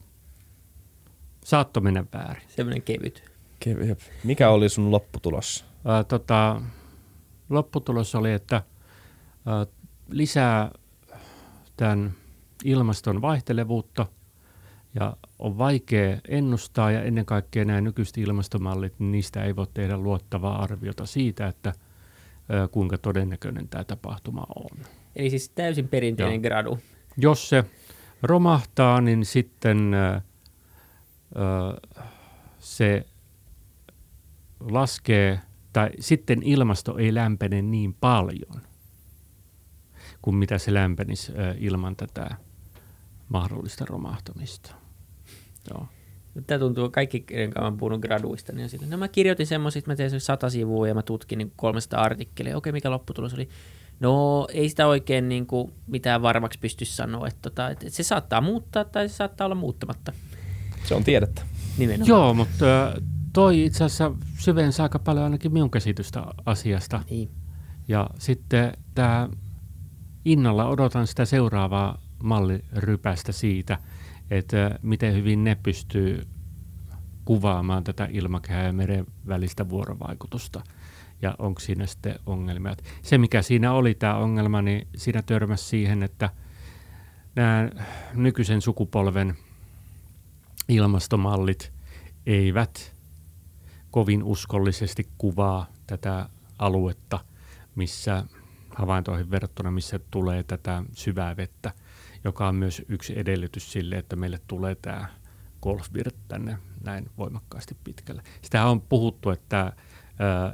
Saatto mennä väärin. Semmoinen kevyt. Mikä oli sun lopputulos? Ää, tota, lopputulos oli, että ää, lisää tämän ilmaston vaihtelevuutta ja on vaikea ennustaa ja ennen kaikkea nämä nykyiset ilmastomallit, niin niistä ei voi tehdä luottavaa arviota siitä, että ää, kuinka todennäköinen tämä tapahtuma on. Eli siis täysin perinteinen Joo. gradu. Jos se romahtaa, niin sitten ää, se laskee, tai sitten ilmasto ei lämpene niin paljon kuin mitä se lämpenisi ilman tätä mahdollista romahtamista. Joo. Tämä tuntuu, kaikki, jotka olen puhunut graduista, niin on sitten, no mä kirjoitin semmoisista, mä tein sata sivua ja mä tutkin niin 300 artikkelia. Okei, mikä lopputulos oli? No ei sitä oikein niin kuin mitään varmaksi pysty sanoa, että, tota, että se saattaa muuttaa tai se saattaa olla muuttamatta. Se on tiedettä. Nimenomaan. Joo, mutta toi itse asiassa syvensi aika paljon ainakin minun käsitystä asiasta. Niin. Ja sitten tämä innolla odotan sitä seuraavaa mallirypästä siitä, että miten hyvin ne pystyy kuvaamaan tätä ilmakehää ja meren välistä vuorovaikutusta ja onko siinä sitten ongelmia. Se mikä siinä oli tämä ongelma, niin siinä törmäsi siihen, että nämä nykyisen sukupolven ilmastomallit eivät kovin uskollisesti kuvaa tätä aluetta, missä havaintoihin verrattuna, missä tulee tätä syvää vettä, joka on myös yksi edellytys sille, että meille tulee tämä golfvirta tänne näin voimakkaasti pitkälle. Sitä on puhuttu, että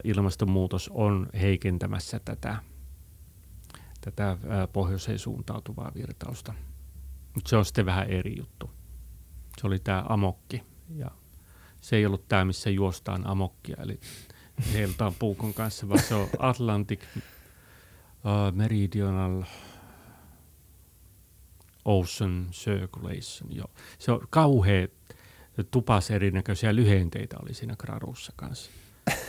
ilmastonmuutos on heikentämässä tätä, tätä pohjoiseen suuntautuvaa virtausta. Mutta se on sitten vähän eri juttu. Se oli tämä amokki ja se ei ollut tämä, missä juostaan amokkia, eli heiltaan puukon kanssa, vaan se on Atlantic uh, Meridional Ocean Circulation. Joo. Se on kauhea tupas erinäköisiä lyhenteitä oli siinä gradussa kanssa.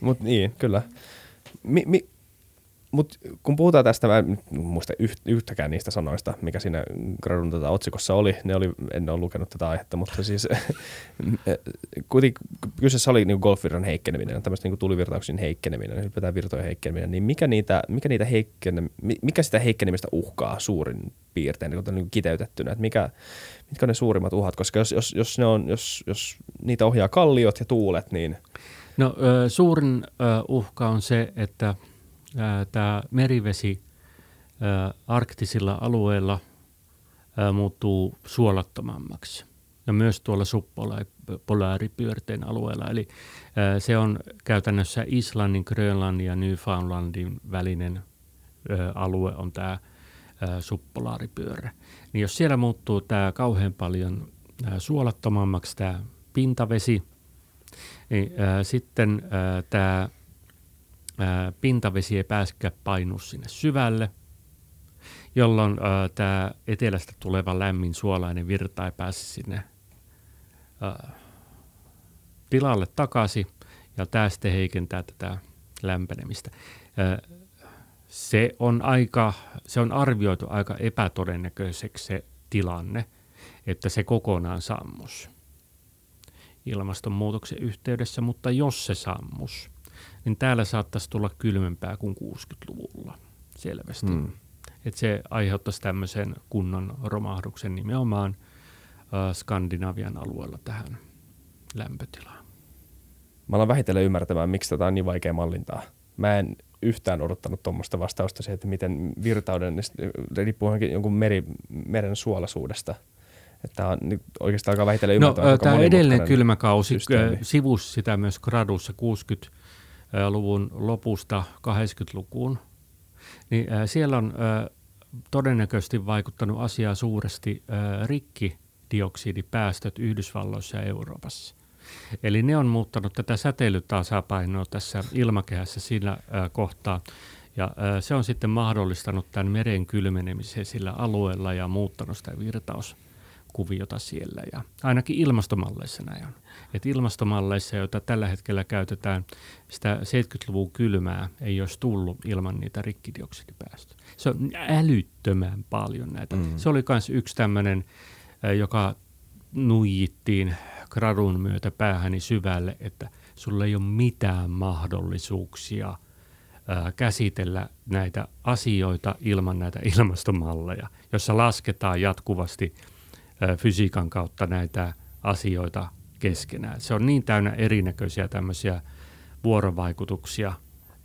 Mutta niin, kyllä. Mi, mi, mutta kun puhutaan tästä, mä en muista yhtäkään niistä sanoista, mikä siinä gradun tätä otsikossa oli. Ne oli, en ole lukenut tätä aihetta, mutta siis kuitenkin kyseessä oli niin golfvirran heikkeneminen, tämmöistä niin tulivirtauksien heikkeneminen, ylipäätään virtojen heikkeneminen. Niin mikä, niitä, mikä, niitä heikkene, mikä sitä heikkenemistä uhkaa suurin piirtein niin, niin kiteytettynä? Että mikä, mitkä on ne suurimmat uhat? Koska jos, jos, jos, ne on, jos, jos niitä ohjaa kalliot ja tuulet, niin... No suurin uhka on se, että – tämä merivesi ää, arktisilla alueilla ää, muuttuu suolattomammaksi. Ja myös tuolla subpolaaripyörteen alueella. Eli ää, se on käytännössä Islannin, Grönlannin ja Newfoundlandin välinen ää, alue on tämä subpolaaripyörä. Niin jos siellä muuttuu tämä kauhean paljon ää, suolattomammaksi tämä pintavesi, niin ää, sitten tämä pintavesi ei pääskään painu sinne syvälle, jolloin tämä etelästä tuleva lämmin suolainen virta ei pääse sinne ää, tilalle takaisin, ja tämä sitten heikentää tätä lämpenemistä. Ää, se on, aika, se on arvioitu aika epätodennäköiseksi se tilanne, että se kokonaan sammus ilmastonmuutoksen yhteydessä, mutta jos se sammus, niin täällä saattaisi tulla kylmempää kuin 60-luvulla selvästi. Mm. Että se aiheuttaisi tämmöisen kunnon romahduksen nimenomaan äh, Skandinavian alueella tähän lämpötilaan. Mä alan vähitellen ymmärtämään, miksi tätä on niin vaikea mallintaa. Mä en yhtään odottanut tuommoista vastausta siihen, että miten virtauden, riippuu jonkun meri, meren suolaisuudesta. Että on, oikeastaan alkaa vähitellen ymmärtää. No, tämä edellinen kylmäkausi sivusi sitä myös gradussa 60-luvun lopusta 80-lukuun. Niin, siellä on todennäköisesti vaikuttanut asiaa suuresti rikkidioksidipäästöt Yhdysvalloissa ja Euroopassa. Eli ne on muuttanut tätä säteilytasapainoa tässä ilmakehässä sillä kohtaa. Ja se on sitten mahdollistanut tämän meren kylmenemisen sillä alueella ja muuttanut sitä virtauskuviota siellä. Ja ainakin ilmastomalleissa näin on. Et ilmastomalleissa, joita tällä hetkellä käytetään, sitä 70-luvun kylmää ei olisi tullut ilman niitä rikkidioksidipäästöjä. Se on älyttömän paljon näitä. Mm. Se oli myös yksi tämmöinen, joka nuijittiin gradun myötä päähäni syvälle, että sulla ei ole mitään mahdollisuuksia käsitellä näitä asioita ilman näitä ilmastomalleja, jossa lasketaan jatkuvasti fysiikan kautta näitä asioita keskenään. Se on niin täynnä erinäköisiä tämmöisiä vuorovaikutuksia,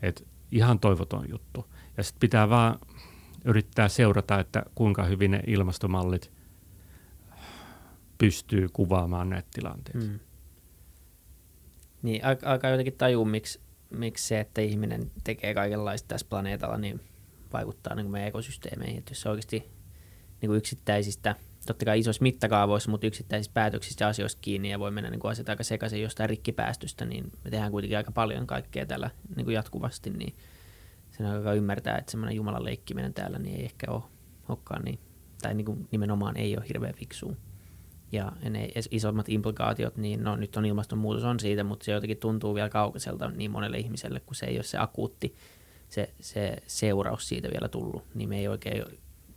että ihan toivoton juttu. Ja sitten pitää vaan yrittää seurata, että kuinka hyvin ne ilmastomallit – pystyy kuvaamaan näitä tilanteita. Mm. Niin, alkaa jotenkin tajua, miksi, miksi se, että ihminen tekee kaikenlaista tässä planeetalla, niin vaikuttaa niin meidän ekosysteemeihin. Että jos oikeasti niin kuin yksittäisistä, totta kai isoissa mittakaavoissa, mutta yksittäisistä päätöksistä ja asioista kiinni ja voi mennä niin kuin asiat aika sekaisin jostain rikkipäästöstä, niin me tehdään kuitenkin aika paljon kaikkea täällä niin kuin jatkuvasti, niin sen on ymmärtää, että semmoinen Jumalan leikkiminen täällä niin ei ehkä ole, olekaan niin, tai niin kuin nimenomaan ei ole hirveän fiksua ja ne isommat implikaatiot, niin no nyt on ilmastonmuutos on siitä, mutta se jotenkin tuntuu vielä kaukaiselta niin monelle ihmiselle, kun se ei ole se akuutti se, se seuraus siitä vielä tullut, niin me ei oikein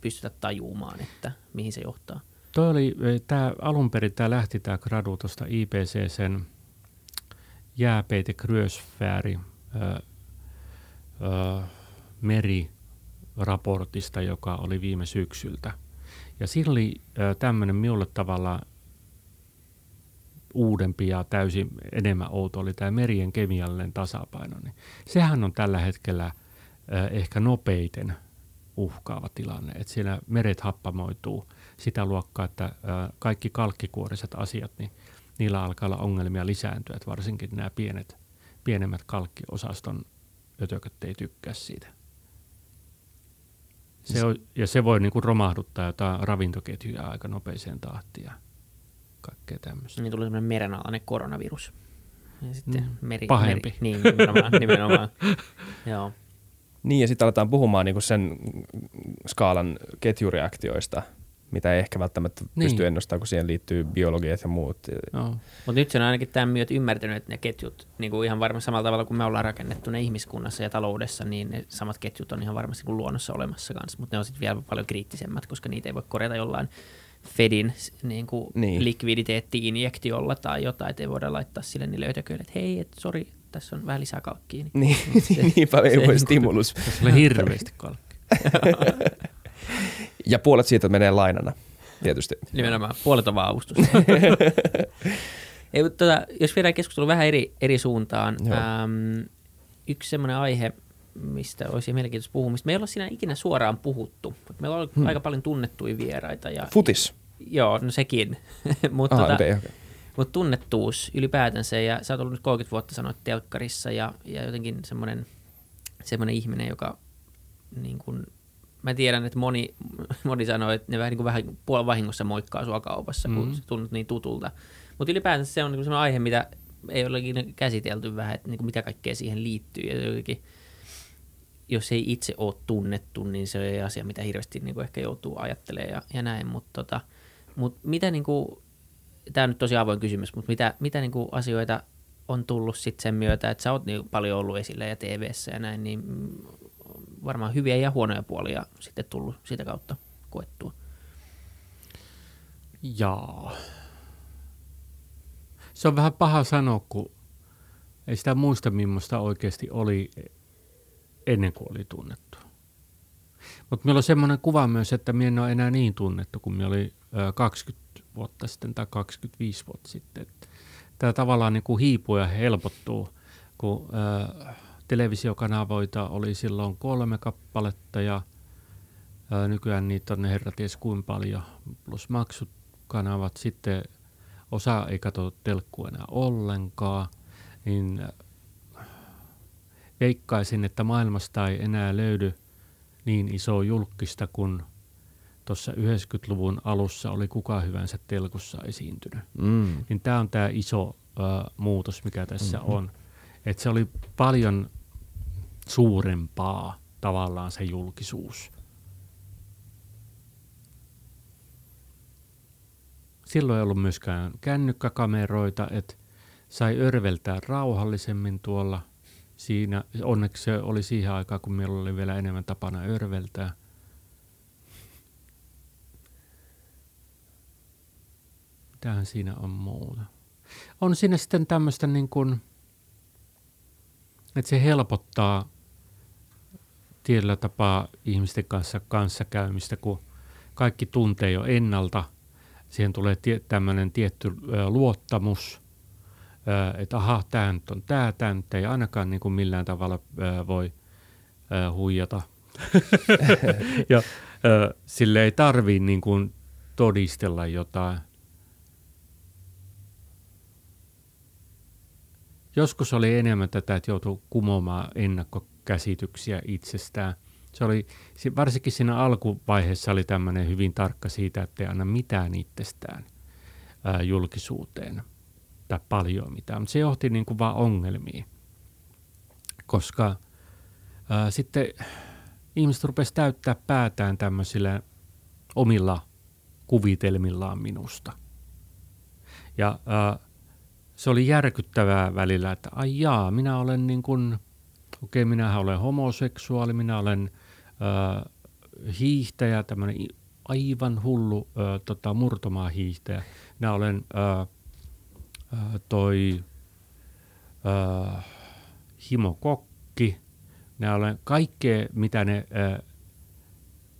pystytä tajuumaan, että mihin se johtaa. Toi oli, e, tämä alun perin tämä lähti tämä gradu tuosta IPCCn jääpeite kryosfääri meriraportista, joka oli viime syksyltä – ja sillä oli tämmöinen minulle tavallaan uudempi ja täysin enemmän outo oli tämä merien kemiallinen tasapaino. Niin sehän on tällä hetkellä ehkä nopeiten uhkaava tilanne, että siellä meret happamoituu sitä luokkaa, että kaikki kalkkikuoriset asiat, niin niillä alkaa olla ongelmia lisääntyä, että varsinkin nämä pienet, pienemmät kalkkiosaston ötököt ei tykkää siitä. Se on, ja se voi niinku romahduttaa jotain ravintoketjuja aika nopeeseen tahtiin ja kaikkea tämmöistä. Niin tuli semmoinen merenalainen koronavirus. Ja sitten mm. meri, Pahempi. Meri, niin, nimenomaan. nimenomaan. Joo. Niin, ja sitten aletaan puhumaan niinku sen skaalan ketjureaktioista – mitä ei ehkä välttämättä niin. pysty ennustamaan, kun siihen liittyy biologiat ja muut. No. Mutta nyt se on ainakin tämän myötä ymmärtänyt, että ne ketjut, niin kuin ihan varmasti samalla tavalla kuin me ollaan rakennettu ne ihmiskunnassa ja taloudessa, niin ne samat ketjut on ihan varmasti kuin luonnossa olemassa kanssa, mutta ne on sitten vielä paljon kriittisemmät, koska niitä ei voi korjata jollain Fedin niin kuin niin. likviditeetti-injektiolla tai jotain, että ei voida laittaa sille niille ötököille, että hei, et, sori, tässä on vähän lisää kalkkia. Niin, niin, niin, niin paljon ei voi stimulus. Se on hirveästi kalkkia. Ja puolet siitä menee lainana, tietysti. Nimenomaan, puolet on vaan avustus. Ei, mutta tota, jos viedään keskustelu vähän eri, eri suuntaan, ähm, yksi semmoinen aihe, mistä olisi mielenkiintoista puhua, mistä me ei olla siinä ikinä suoraan puhuttu. Meillä on hmm. aika paljon tunnettuja vieraita. Ja, Futis? Joo, no sekin. mutta tota, okay, okay. Mut tunnettuus ylipäätänsä, ja sä oot ollut nyt 30 vuotta sanoit telkkarissa, ja, ja jotenkin semmoinen, semmoinen ihminen, joka niin kuin mä tiedän, että moni, moni sanoo, että ne vähän, niin kuin vähän puolen vahingossa moikkaa sua kaupassa, mm-hmm. kun tunnut niin tutulta. Mutta ylipäätään se on niin sellainen aihe, mitä ei ole käsitelty vähän, että niin kuin mitä kaikkea siihen liittyy. Ja jotenkin, jos ei itse ole tunnettu, niin se ei asia, mitä hirveästi niin kuin ehkä joutuu ajattelemaan ja, ja näin. Mutta tota, mut mitä, niin kuin, tämä on nyt tosi avoin kysymys, mutta mitä, mitä niin kuin asioita on tullut sitten sen myötä, että sä oot niin paljon ollut esillä ja tv ja näin, niin varmaan hyviä ja huonoja puolia sitten tullut sitä kautta koettua. Jaa. Se on vähän paha sanoa, kun ei sitä muista, millaista oikeasti oli ennen kuin oli tunnettu. Mutta meillä on semmoinen kuva myös, että minä en ole enää niin tunnettu kuin minä oli 20 vuotta sitten tai 25 vuotta sitten. Tämä tavallaan niin kuin hiipuu ja helpottuu, kun televisiokanavoita oli silloin kolme kappaletta ja ää, nykyään niitä on herra ties kuinka paljon, plus maksukanavat. Sitten osa ei katso telkkua enää ollenkaan, niin veikkaisin, että maailmasta ei enää löydy niin iso julkista kuin tuossa 90-luvun alussa oli kuka hyvänsä telkussa esiintynyt. Mm. Niin tämä on tämä iso uh, muutos, mikä tässä mm-hmm. on. Että se oli paljon suurempaa tavallaan se julkisuus. Silloin ei ollut myöskään kännykkäkameroita, että sai örveltää rauhallisemmin tuolla. Siinä, onneksi se oli siihen aikaan, kun meillä oli vielä enemmän tapana örveltää. Mitähän siinä on muuta? On siinä sitten tämmöistä niin kuin, että se helpottaa tietyllä tapaa ihmisten kanssa kanssakäymistä, kun kaikki tuntee jo ennalta. Siihen tulee tie, tämmöinen tietty ö, luottamus, ö, että aha, tämä nyt on tämä, tämä nyt ei ainakaan niin kuin millään tavalla ö, voi ö, huijata. ja ö, sille ei tarvii niin kuin todistella jotain. Joskus oli enemmän tätä, että joutui kumoamaan ennakkokäsityksiä itsestään. Se oli, varsinkin siinä alkuvaiheessa oli tämmöinen hyvin tarkka siitä, että ei anna mitään itsestään ää, julkisuuteen tai paljon mitään, mutta se johti niin kuin vaan ongelmiin, koska ää, sitten ihmiset rupesivat täyttää päätään tämmöisillä omilla kuvitelmillaan minusta. Ja ää, se oli järkyttävää välillä, että ai jaa, minä olen niin kuin, okei, okay, minähän olen homoseksuaali, minä olen äh, hiihtäjä, tämmöinen aivan hullu äh, tota, murtomaa hiihtäjä. Minä olen äh, äh, toi äh, himokokki. Minä olen kaikkea, mitä ne äh,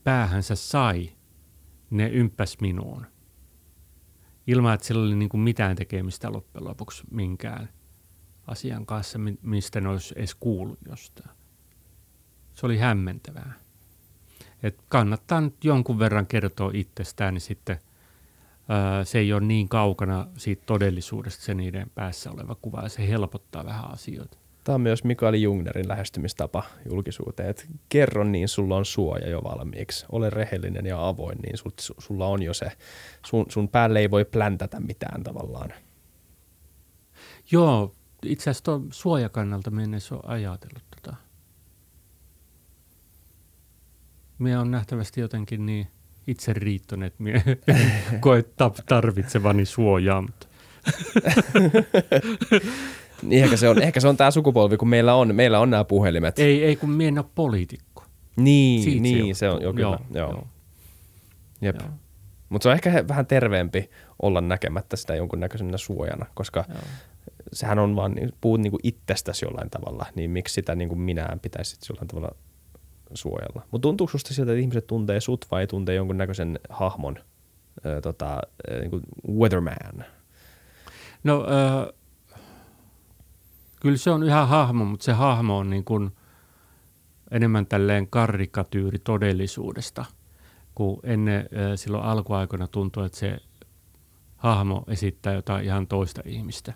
päähänsä sai, ne ympäs minuun ilman, että sillä oli niin kuin mitään tekemistä loppujen lopuksi minkään asian kanssa, mistä ne olisi edes kuullut jostain. Se oli hämmentävää. Et kannattaa nyt jonkun verran kertoa itsestään, niin sitten ää, se ei ole niin kaukana siitä todellisuudesta se niiden päässä oleva kuva, ja se helpottaa vähän asioita. Tämä on myös Mikael Jungnerin lähestymistapa julkisuuteen, että kerro niin, sulla on suoja jo valmiiksi. Ole rehellinen ja avoin, niin sul, sulla on jo se, sun, sun päälle ei voi pläntätä mitään tavallaan. Joo, itse asiassa tuon suojakannalta mennessä on ajatellut tota. Mie on nähtävästi jotenkin niin itse riittonen, että mie koe tarvitsevani suojaa, mutta Niin ehkä se on, ehkä se on tämä sukupolvi, kun meillä on, meillä on nämä puhelimet. Ei, ei kun minä en ole poliitikko. Niin, Siitä niin se on, jo, kyllä. Joo, joo. joo. Jep. Mutta se on ehkä vähän terveempi olla näkemättä sitä jonkunnäköisenä suojana, koska joo. sehän on vaan, niin, puhut niinku itsestäsi jollain tavalla, niin miksi sitä niinku minään pitäisi jollain tavalla suojella. Mutta tuntuuko susta siltä, että ihmiset tuntee sut vai tuntee jonkunnäköisen hahmon, äh, tota, äh, niinku weatherman? No äh, kyllä se on ihan hahmo, mutta se hahmo on niin kuin enemmän tälleen karikatyyri todellisuudesta, kun ennen silloin alkuaikoina tuntui, että se hahmo esittää jotain ihan toista ihmistä.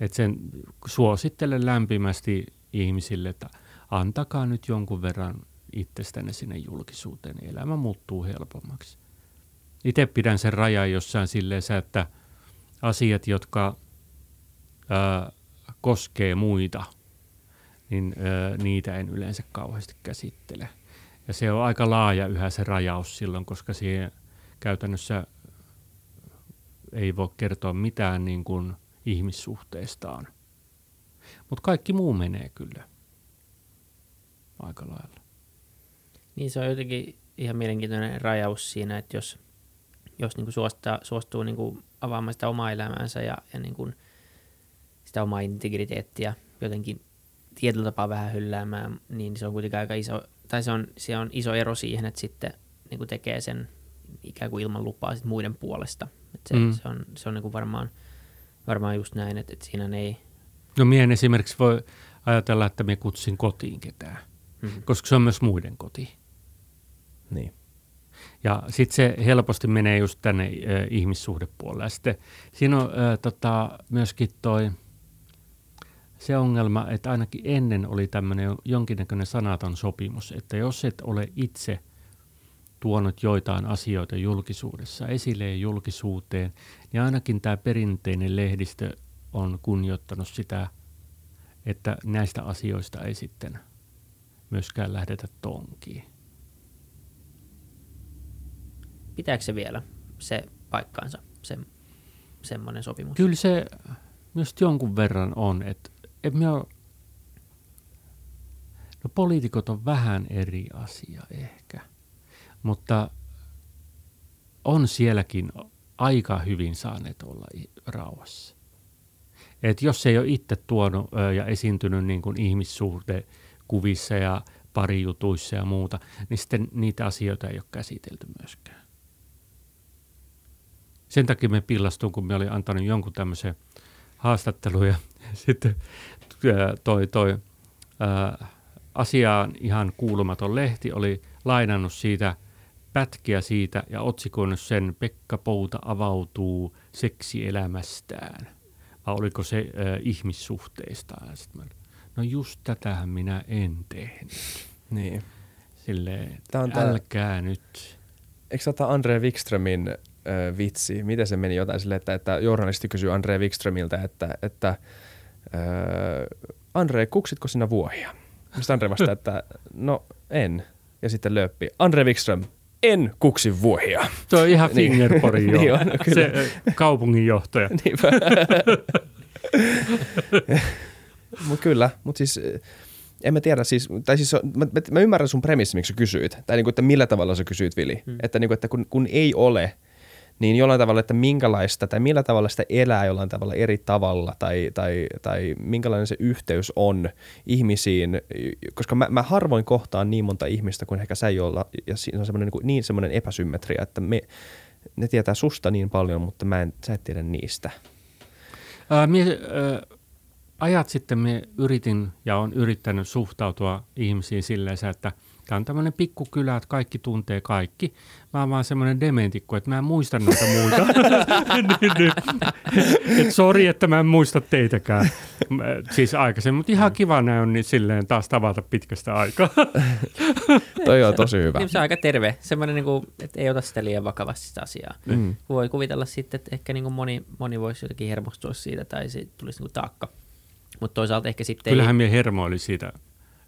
Et sen suosittelen lämpimästi ihmisille, että antakaa nyt jonkun verran itsestänne sinne julkisuuteen, niin elämä muuttuu helpommaksi. Itse pidän sen rajan jossain silleen, että asiat, jotka ää, koskee muita, niin ö, niitä en yleensä kauheasti käsittele. Ja se on aika laaja yhä se rajaus silloin, koska siihen käytännössä ei voi kertoa mitään niin kuin ihmissuhteestaan. Mutta kaikki muu menee kyllä aika lailla. Niin se on jotenkin ihan mielenkiintoinen rajaus siinä, että jos, jos niin kuin suostaa, suostuu niin kuin avaamaan sitä omaa elämäänsä ja, ja niin kuin – sitä omaa integriteettiä jotenkin tietyllä tapaa vähän hylläämään, niin se on kuitenkin aika iso, tai se on, se on iso ero siihen, että sitten niin kuin tekee sen ikään kuin ilman lupaa sit muiden puolesta. Et se, mm. se on, se on niin kuin varmaan, varmaan just näin, että, että siinä ei... No miehen esimerkiksi voi ajatella, että me kutsin kotiin ketään, mm-hmm. koska se on myös muiden koti. Niin. Ja sitten se helposti menee just tänne äh, ihmissuhdepuolelle. Ja sitten siinä on äh, tota, myöskin toi se ongelma, että ainakin ennen oli tämmöinen jonkinnäköinen sanaton sopimus, että jos et ole itse tuonut joitain asioita julkisuudessa esille ja julkisuuteen, niin ainakin tämä perinteinen lehdistö on kunnioittanut sitä, että näistä asioista ei sitten myöskään lähdetä tonkiin. Pitääkö se vielä se paikkaansa, se, semmoinen sopimus? Kyllä se myös jonkun verran on, että et ole, no poliitikot on vähän eri asia ehkä, mutta on sielläkin aika hyvin saaneet olla rauhassa. Et jos ei ole itse tuonut ja esiintynyt niin kuin ihmissuhdekuvissa ja parijutuissa ja muuta, niin sitten niitä asioita ei ole käsitelty myöskään. Sen takia me pillastuin, kun me oli antanut jonkun tämmöisen haastattelun ja sitten toi, toi ää, asiaan ihan kuulumaton lehti oli lainannut siitä pätkiä siitä ja otsikoinut sen Pekka Pouta avautuu seksielämästään. Vai oliko se ää, ihmissuhteista? Ja sit mä, no just tätähän minä en tehnyt. Niin. Silleen, Tämä on älkää tää... nyt. Eikö tämä Andre Wikströmin äh, vitsi? Miten se meni jotain silleen, että, että journalisti kysyy Andre Wikströmiltä, että, että äh, Andre, kuksitko sinä vuohia? Mistä Andre vastaa, että no en. Ja sitten löppi. Andre Wikström, en kuksi vuohia. Tuo on ihan niin. Fingerporin jo. niin on, kyllä. Se kaupunginjohtaja. mutta kyllä, mutta siis en mä tiedä, siis, tai siis mä, mä, ymmärrän sun premissi, miksi sä kysyit, tai niin kuin, että millä tavalla sä kysyit, Vili. Hmm. Että, niin kuin, että kun, kun ei ole – niin jollain tavalla, että minkälaista tai millä tavalla sitä elää jollain tavalla eri tavalla tai, tai, tai minkälainen se yhteys on ihmisiin, koska mä, mä harvoin kohtaan niin monta ihmistä kuin ehkä sä jolla, ja siinä on semmoinen niin, niin semmoinen epäsymmetria, että me, ne tietää susta niin paljon, mutta mä en, sä et tiedä niistä. Ää, mie, ää, ajat sitten me yritin ja on yrittänyt suhtautua ihmisiin silleen, että – Tämä on tämmöinen pikkukylä, että kaikki tuntee kaikki. Mä oon vaan semmoinen dementikko, että mä en muista noita muita. niin, niin. Et sori, että mä en muista teitäkään. Siis aikaisemmin, mutta ihan kiva näin on niin silleen taas tavata pitkästä aikaa. Toi on tosi hyvä. Niin, se on aika terve. Semmoinen, niin kuin, että ei ota sitä liian vakavasti sitä asiaa. Mm. Voi kuvitella sitten, että ehkä niin kuin moni, moni voisi jotenkin hermostua siitä tai se tulisi niin kuin taakka. Mutta toisaalta ehkä sitten Kyllähän ei... minä oli siitä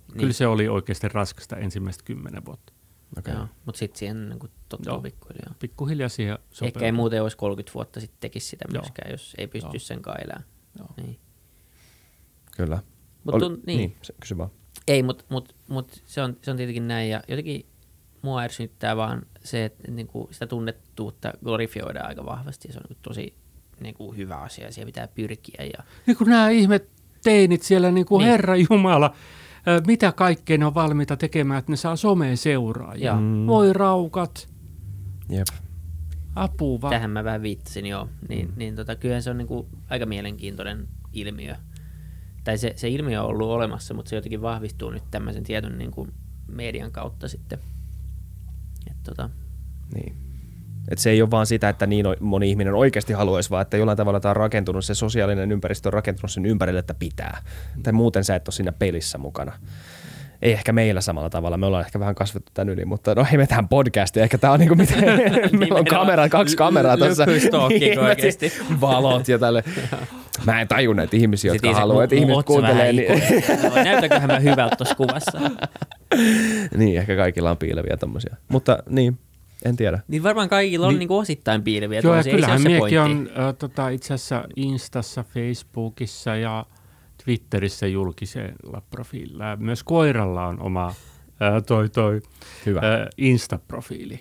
niin. Kyllä se oli oikeasti raskasta ensimmäistä kymmenen vuotta. Okay. Joo, mutta sitten siihen niin tottuu Joo. pikkuhiljaa. Pikkuhiljaa siihen sopeutuu. Ehkä ei muuten olisi 30 vuotta sitten tekisi sitä Joo. myöskään, jos ei pysty sen elämään. Joo. Niin. Kyllä. Mut Ol, tun, niin. niin, kysy vaan. Ei, mutta mut, mut se, on, se on tietenkin näin. Ja jotenkin mua ärsyttää vaan se, että niin kuin sitä tunnettuutta glorifioidaan aika vahvasti. Ja se on niin tosi niin kuin hyvä asia ja siihen pitää pyrkiä. Ja... Niin kuin nämä ihmet teinit siellä, niin kuin niin. Herra Jumala, mitä kaikkea ne on valmiita tekemään, että ne saa someen seuraajia. Mm. Voi raukat. Jep. Apua vaan. Tähän mä vähän viittasin joo. Niin, mm. niin tota, kyllähän se on niinku aika mielenkiintoinen ilmiö. Tai se, se ilmiö on ollut olemassa, mutta se jotenkin vahvistuu nyt tämmöisen tietyn niinku median kautta sitten. Et tota. Niin. Et se ei ole vaan sitä, että niin moni ihminen oikeasti haluaisi, vaan että jollain tavalla tämä on rakentunut, se sosiaalinen ympäristö on rakentunut sen ympärille, että pitää. Tai muuten sä et ole siinä pelissä mukana. Ei ehkä meillä samalla tavalla, me ollaan ehkä vähän kasvettu tämän yli, mutta no ei me tähän podcastiin, ehkä tämä on niinku miten, meillä on kamera, kaksi kameraa tuossa. niin, oikeasti. Valot ja tälle. Mä en tajun näitä ihmisiä, jotka haluaa, että ihmiset kuuntelee. Niin... Näytäköhän mä hyvältä tuossa kuvassa. niin, ehkä kaikilla on piileviä tommosia. Mutta niin, en tiedä. Niin varmaan kaikilla on niin, niin osittain piileviä. Joo, ja kyllähän miekin on äh, tota, itse asiassa Instassa, Facebookissa ja Twitterissä julkisella profiililla. Myös koiralla on oma äh, toi, toi, Hyvä. Äh, Insta-profiili.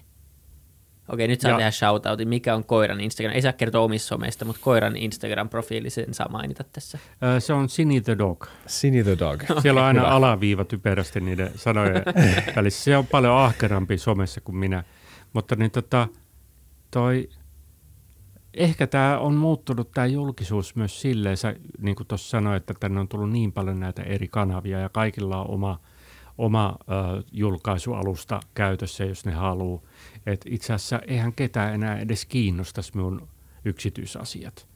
Okei, nyt saa ja, tehdä shoutoutin. Mikä on koiran Instagram? Ei saa kertoa omissa someista, mutta koiran Instagram-profiili, sen saa mainita tässä. Se on Sini the Dog. Sini the Dog. Okay, Siellä on aina hyvä. alaviiva typerästi niiden sanojen välissä. Se on paljon ahkerampi somessa kuin minä. Mutta niin tota, toi, ehkä tämä on muuttunut tämä julkisuus myös silleen, sä, niin kuin tuossa sanoit, että tänne on tullut niin paljon näitä eri kanavia ja kaikilla on oma, oma äh, julkaisualusta käytössä, jos ne haluaa. Et itse asiassa eihän ketään enää edes kiinnostaisi minun yksityisasiat.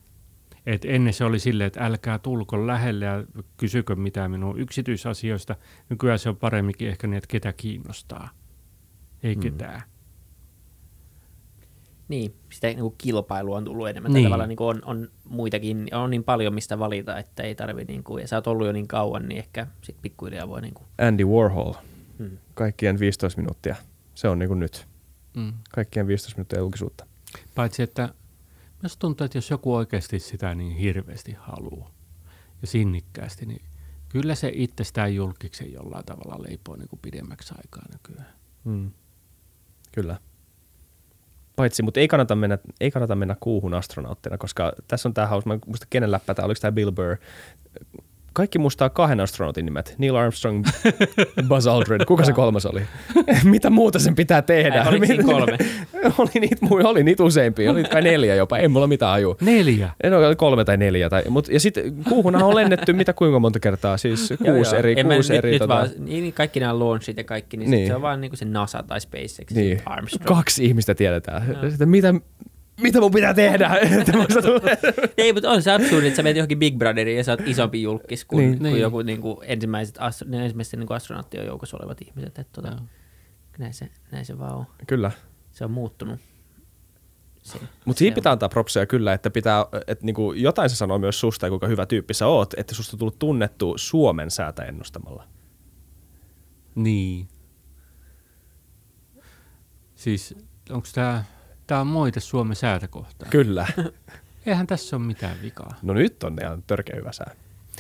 Et ennen se oli silleen, että älkää tulko lähelle ja kysykö mitään minun yksityisasioista. Nykyään se on paremminkin ehkä niin, että ketä kiinnostaa. Ei ketään. Niin, sitä niin kuin kilpailua on tullut enemmän. Niin. Tavallaan niin kuin on, on, muitakin, on niin paljon mistä valita, että ei tarvi, niin kuin, ja sä oot ollut jo niin kauan, niin ehkä sit pikkuhiljaa voi... Niin kuin... Andy Warhol, hmm. kaikkien 15 minuuttia, se on niin kuin nyt. Hmm. Kaikkien 15 minuuttia julkisuutta. Paitsi, että myös tuntuu, että jos joku oikeasti sitä niin hirveästi haluaa ja sinnikkäästi, niin kyllä se itsestään julkiksen jollain tavalla leipoo niin kuin pidemmäksi aikaa nykyään. Hmm. Kyllä. Paitsi, mutta ei kannata mennä, ei kannata mennä kuuhun astronauttina, koska tässä on tämä hauska, mä muista kenen läppä tämä, oliko tämä Bill Burr, kaikki muistaa kahden astronautin nimet. Neil Armstrong, Buzz Aldrin. Kuka se kolmas oli? Mitä muuta sen pitää tehdä? Ai, oliko kolme? oli, niitä, oli niitä useampia. Oli kai neljä jopa. Ei mulla mitään ajua. Neljä? En ole kolme tai neljä. Tai, mut, ja sitten kuuhunhan on lennetty mitä kuinka monta kertaa. Siis kuusi eri. En kuusi mä, eri nyt, tota... vaan, niin, kaikki nämä launchit ja kaikki, niin, niin. se on vaan niin kuin se NASA tai SpaceX. Niin. Armstrong. Kaksi ihmistä tiedetään. No. Sitten, mitä, mitä mun pitää tehdä? Ei, mutta on se absurdi, että sä menet johonkin Big Brotheriin ja sä oot isompi julkis kuin, niin, kuin niin. joku niin kuin ensimmäiset, astro, ensimmäiset niin astronauttien joukossa olevat ihmiset. Että, tota, näin, se, näin se vaan on. Kyllä. Se on muuttunut. Mutta siinä pitää antaa propseja kyllä, että pitää, että niinku jotain se sanoo myös susta ja kuinka hyvä tyyppi sä oot, että susta on tullut tunnettu Suomen säätä ennustamalla. Niin. Siis onko tämä Tämä on moite Suomen säätä kohtaan. Kyllä. Eihän tässä ole mitään vikaa. No nyt on ihan törkeä hyvä sää.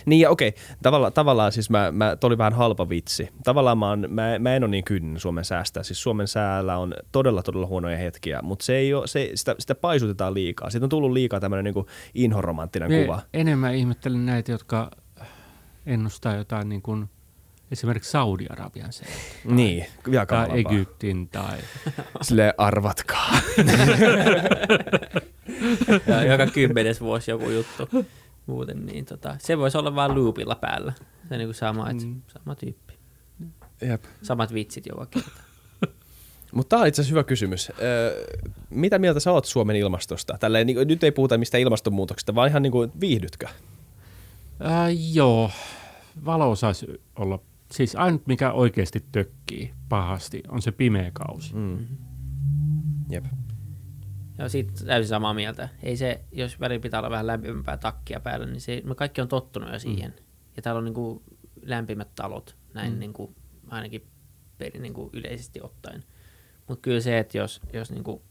Niin ja okei, tavalla, tavallaan siis mä, mä, oli vähän halpa vitsi. Tavallaan mä, on, mä, mä en ole niin kynnen Suomen säästä. Siis Suomen säällä on todella todella huonoja hetkiä, mutta se ei ole, se, sitä, sitä paisutetaan liikaa. Siitä on tullut liikaa tämmöinen niin inhoromanttinen kuva. Enemmän ihmettelen näitä, jotka ennustaa jotain niin kuin – esimerkiksi Saudi-Arabian se. Niin, vielä Tai Egyptin tai... Sille arvatkaa. ja joka kymmenes vuosi joku juttu. Muuten niin tota, se voisi olla vain loopilla päällä. Se niin kuin sama, että mm. sama tyyppi. Jep. Samat vitsit joka kerta. Mutta tämä on itse asiassa hyvä kysymys. Öö, mitä mieltä sä oot Suomen ilmastosta? Tälleen, niin, nyt ei puhuta mistä ilmastonmuutoksesta, vaan ihan niin kuin, viihdytkö? Äh, joo, valo saisi olla siis ainut mikä oikeasti tökkii pahasti on se pimeä kausi. Mm. Jep. Joo, siitä täysin samaa mieltä. Ei se, jos väli pitää olla vähän lämpimämpää takkia päällä, niin se, me kaikki on tottunut jo siihen. Mm. Ja täällä on niin kuin lämpimät talot, näin mm. niin kuin, ainakin niin kuin yleisesti ottaen. Mutta kyllä se, että jos, jos niin kuin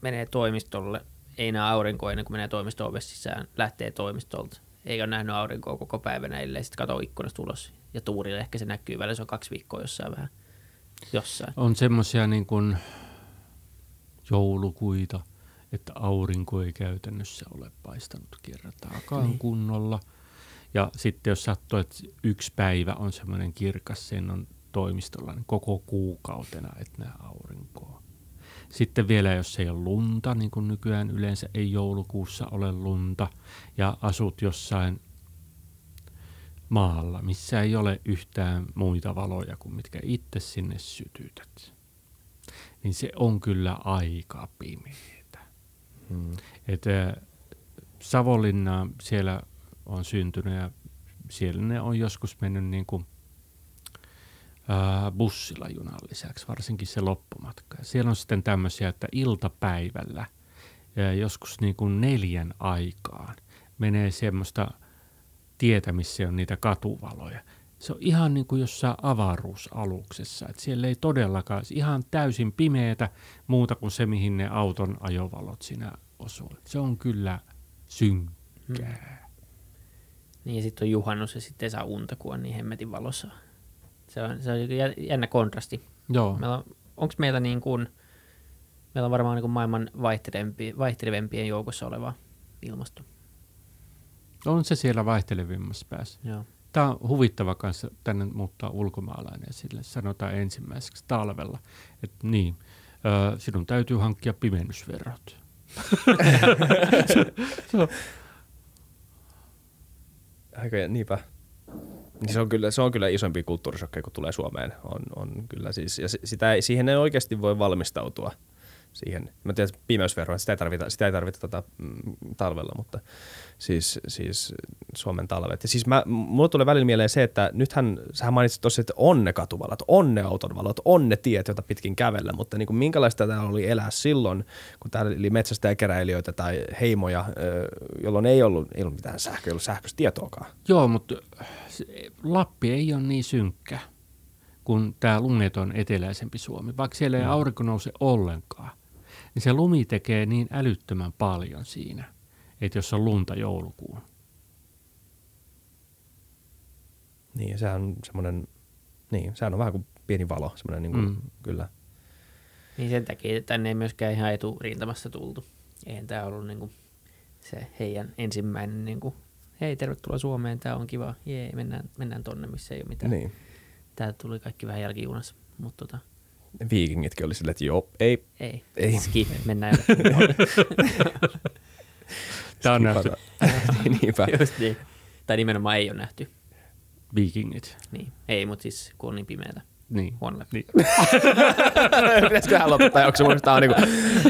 menee toimistolle, ei näe aurinkoa ennen kuin menee toimisto sisään, lähtee toimistolta, eikä ole nähnyt aurinkoa koko päivänä, ellei sitten katso ikkunasta ulos ja tuurille ehkä se näkyy välillä, se on kaksi viikkoa jossain vähän jossain. On semmoisia niin kuin joulukuita, että aurinko ei käytännössä ole paistanut kertaakaan niin. kunnolla. Ja sitten jos sattuu, että yksi päivä on semmoinen kirkas, sen on toimistolla niin koko kuukautena, että näe aurinkoa. Sitten vielä, jos ei ole lunta, niin kuin nykyään yleensä ei joulukuussa ole lunta, ja asut jossain maalla, missä ei ole yhtään muita valoja kuin mitkä itse sinne sytytät, niin se on kyllä aika pimeitä. Hmm. Et, Savonlinna siellä on syntynyt ja siellä ne on joskus mennyt niin kuin, bussilla junan lisäksi, varsinkin se loppumatka. Siellä on sitten tämmöisiä, että iltapäivällä joskus niin kuin neljän aikaan menee semmoista – tietä, missä on niitä katuvaloja. Se on ihan niin kuin jossain avaruusaluksessa. että siellä ei todellakaan, ihan täysin pimeätä muuta kuin se, mihin ne auton ajovalot siinä osuu. Se on kyllä synkkää. Hmm. Niin ja sitten on juhannus ja sitten saa unta, kun on niin hemmetin valossa. Se on, se on jännä kontrasti. Joo. Meillä on, onko meillä niin kuin, meillä on varmaan niin kuin maailman vaihtelevempien joukossa oleva ilmasto. On se siellä vaihtelevimmassa päässä. Joo. Tämä on huvittava kanssa tänne muuttaa ulkomaalainen sille sanotaan ensimmäiseksi talvella, että niin, sinun täytyy hankkia pimennysverot. Aika, niinpä. Niin se on kyllä, se on kyllä isompi kulttuurisokkeja, kun tulee Suomeen. On, on kyllä siis, ja sitä ei, siihen ei oikeasti voi valmistautua siihen. Mä tiedän, että pimeysvero, sitä ei tarvita, sitä ei tarvita tota, mm, talvella, mutta siis, siis Suomen talvet. Ja siis mä, mulle tulee välillä mieleen se, että nythän sä mainitsit tosiaan, että on ne katuvalot, on ne autonvalot, on ne tiet, joita pitkin kävellä, mutta niin kuin minkälaista täällä oli elää silloin, kun täällä oli metsästäjäkeräilijöitä tai heimoja, jolloin ei ollut, ei ollut mitään sähköä, ei ollut sähköistä tietoakaan. Joo, mutta Lappi ei ole niin synkkä kuin tämä lumeton eteläisempi Suomi, vaikka siellä ei no. aurinko nouse ollenkaan niin se lumi tekee niin älyttömän paljon siinä, että jos on lunta joulukuun. Niin, sehän on semmoinen, niin, sehän on vähän kuin pieni valo, semmoinen niin kuin, mm. kyllä. Niin sen takia tänne ei myöskään ihan eturintamassa tultu. Eihän tämä ollut niin kuin se heidän ensimmäinen, niin kuin, hei tervetuloa Suomeen, tämä on kiva, jee, mennään, mennään tonne, missä ei ole mitään. Niin. Tää tuli kaikki vähän jälkijunassa, mutta tota, viikingitkin oli silleen, että joo, ei. Ei, ei. skip, mennään Tämä on nähty. niin, niinpä. Just niin. Tai nimenomaan ei ole nähty. Viikingit. Niin, ei, mutta siis kun on niin pimeätä. Niin. Huono niin. Pitäisiköhän lopettaa, onko se on niinku,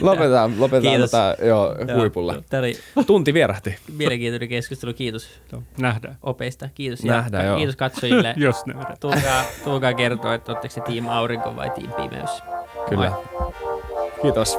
lopetetaan, lopetetaan tota, jo, huipulla. Tämä oli Tunti vierähti. Mielenkiintoinen keskustelu, kiitos. Nähdään. Opeista, kiitos. Nähdään, ja, joo. Kiitos katsojille. Jos nähdään. Tulkaa, tulkaa kertoa, että oletteko se Team Aurinko vai Team Pimeys. Kyllä. Moi. Kiitos.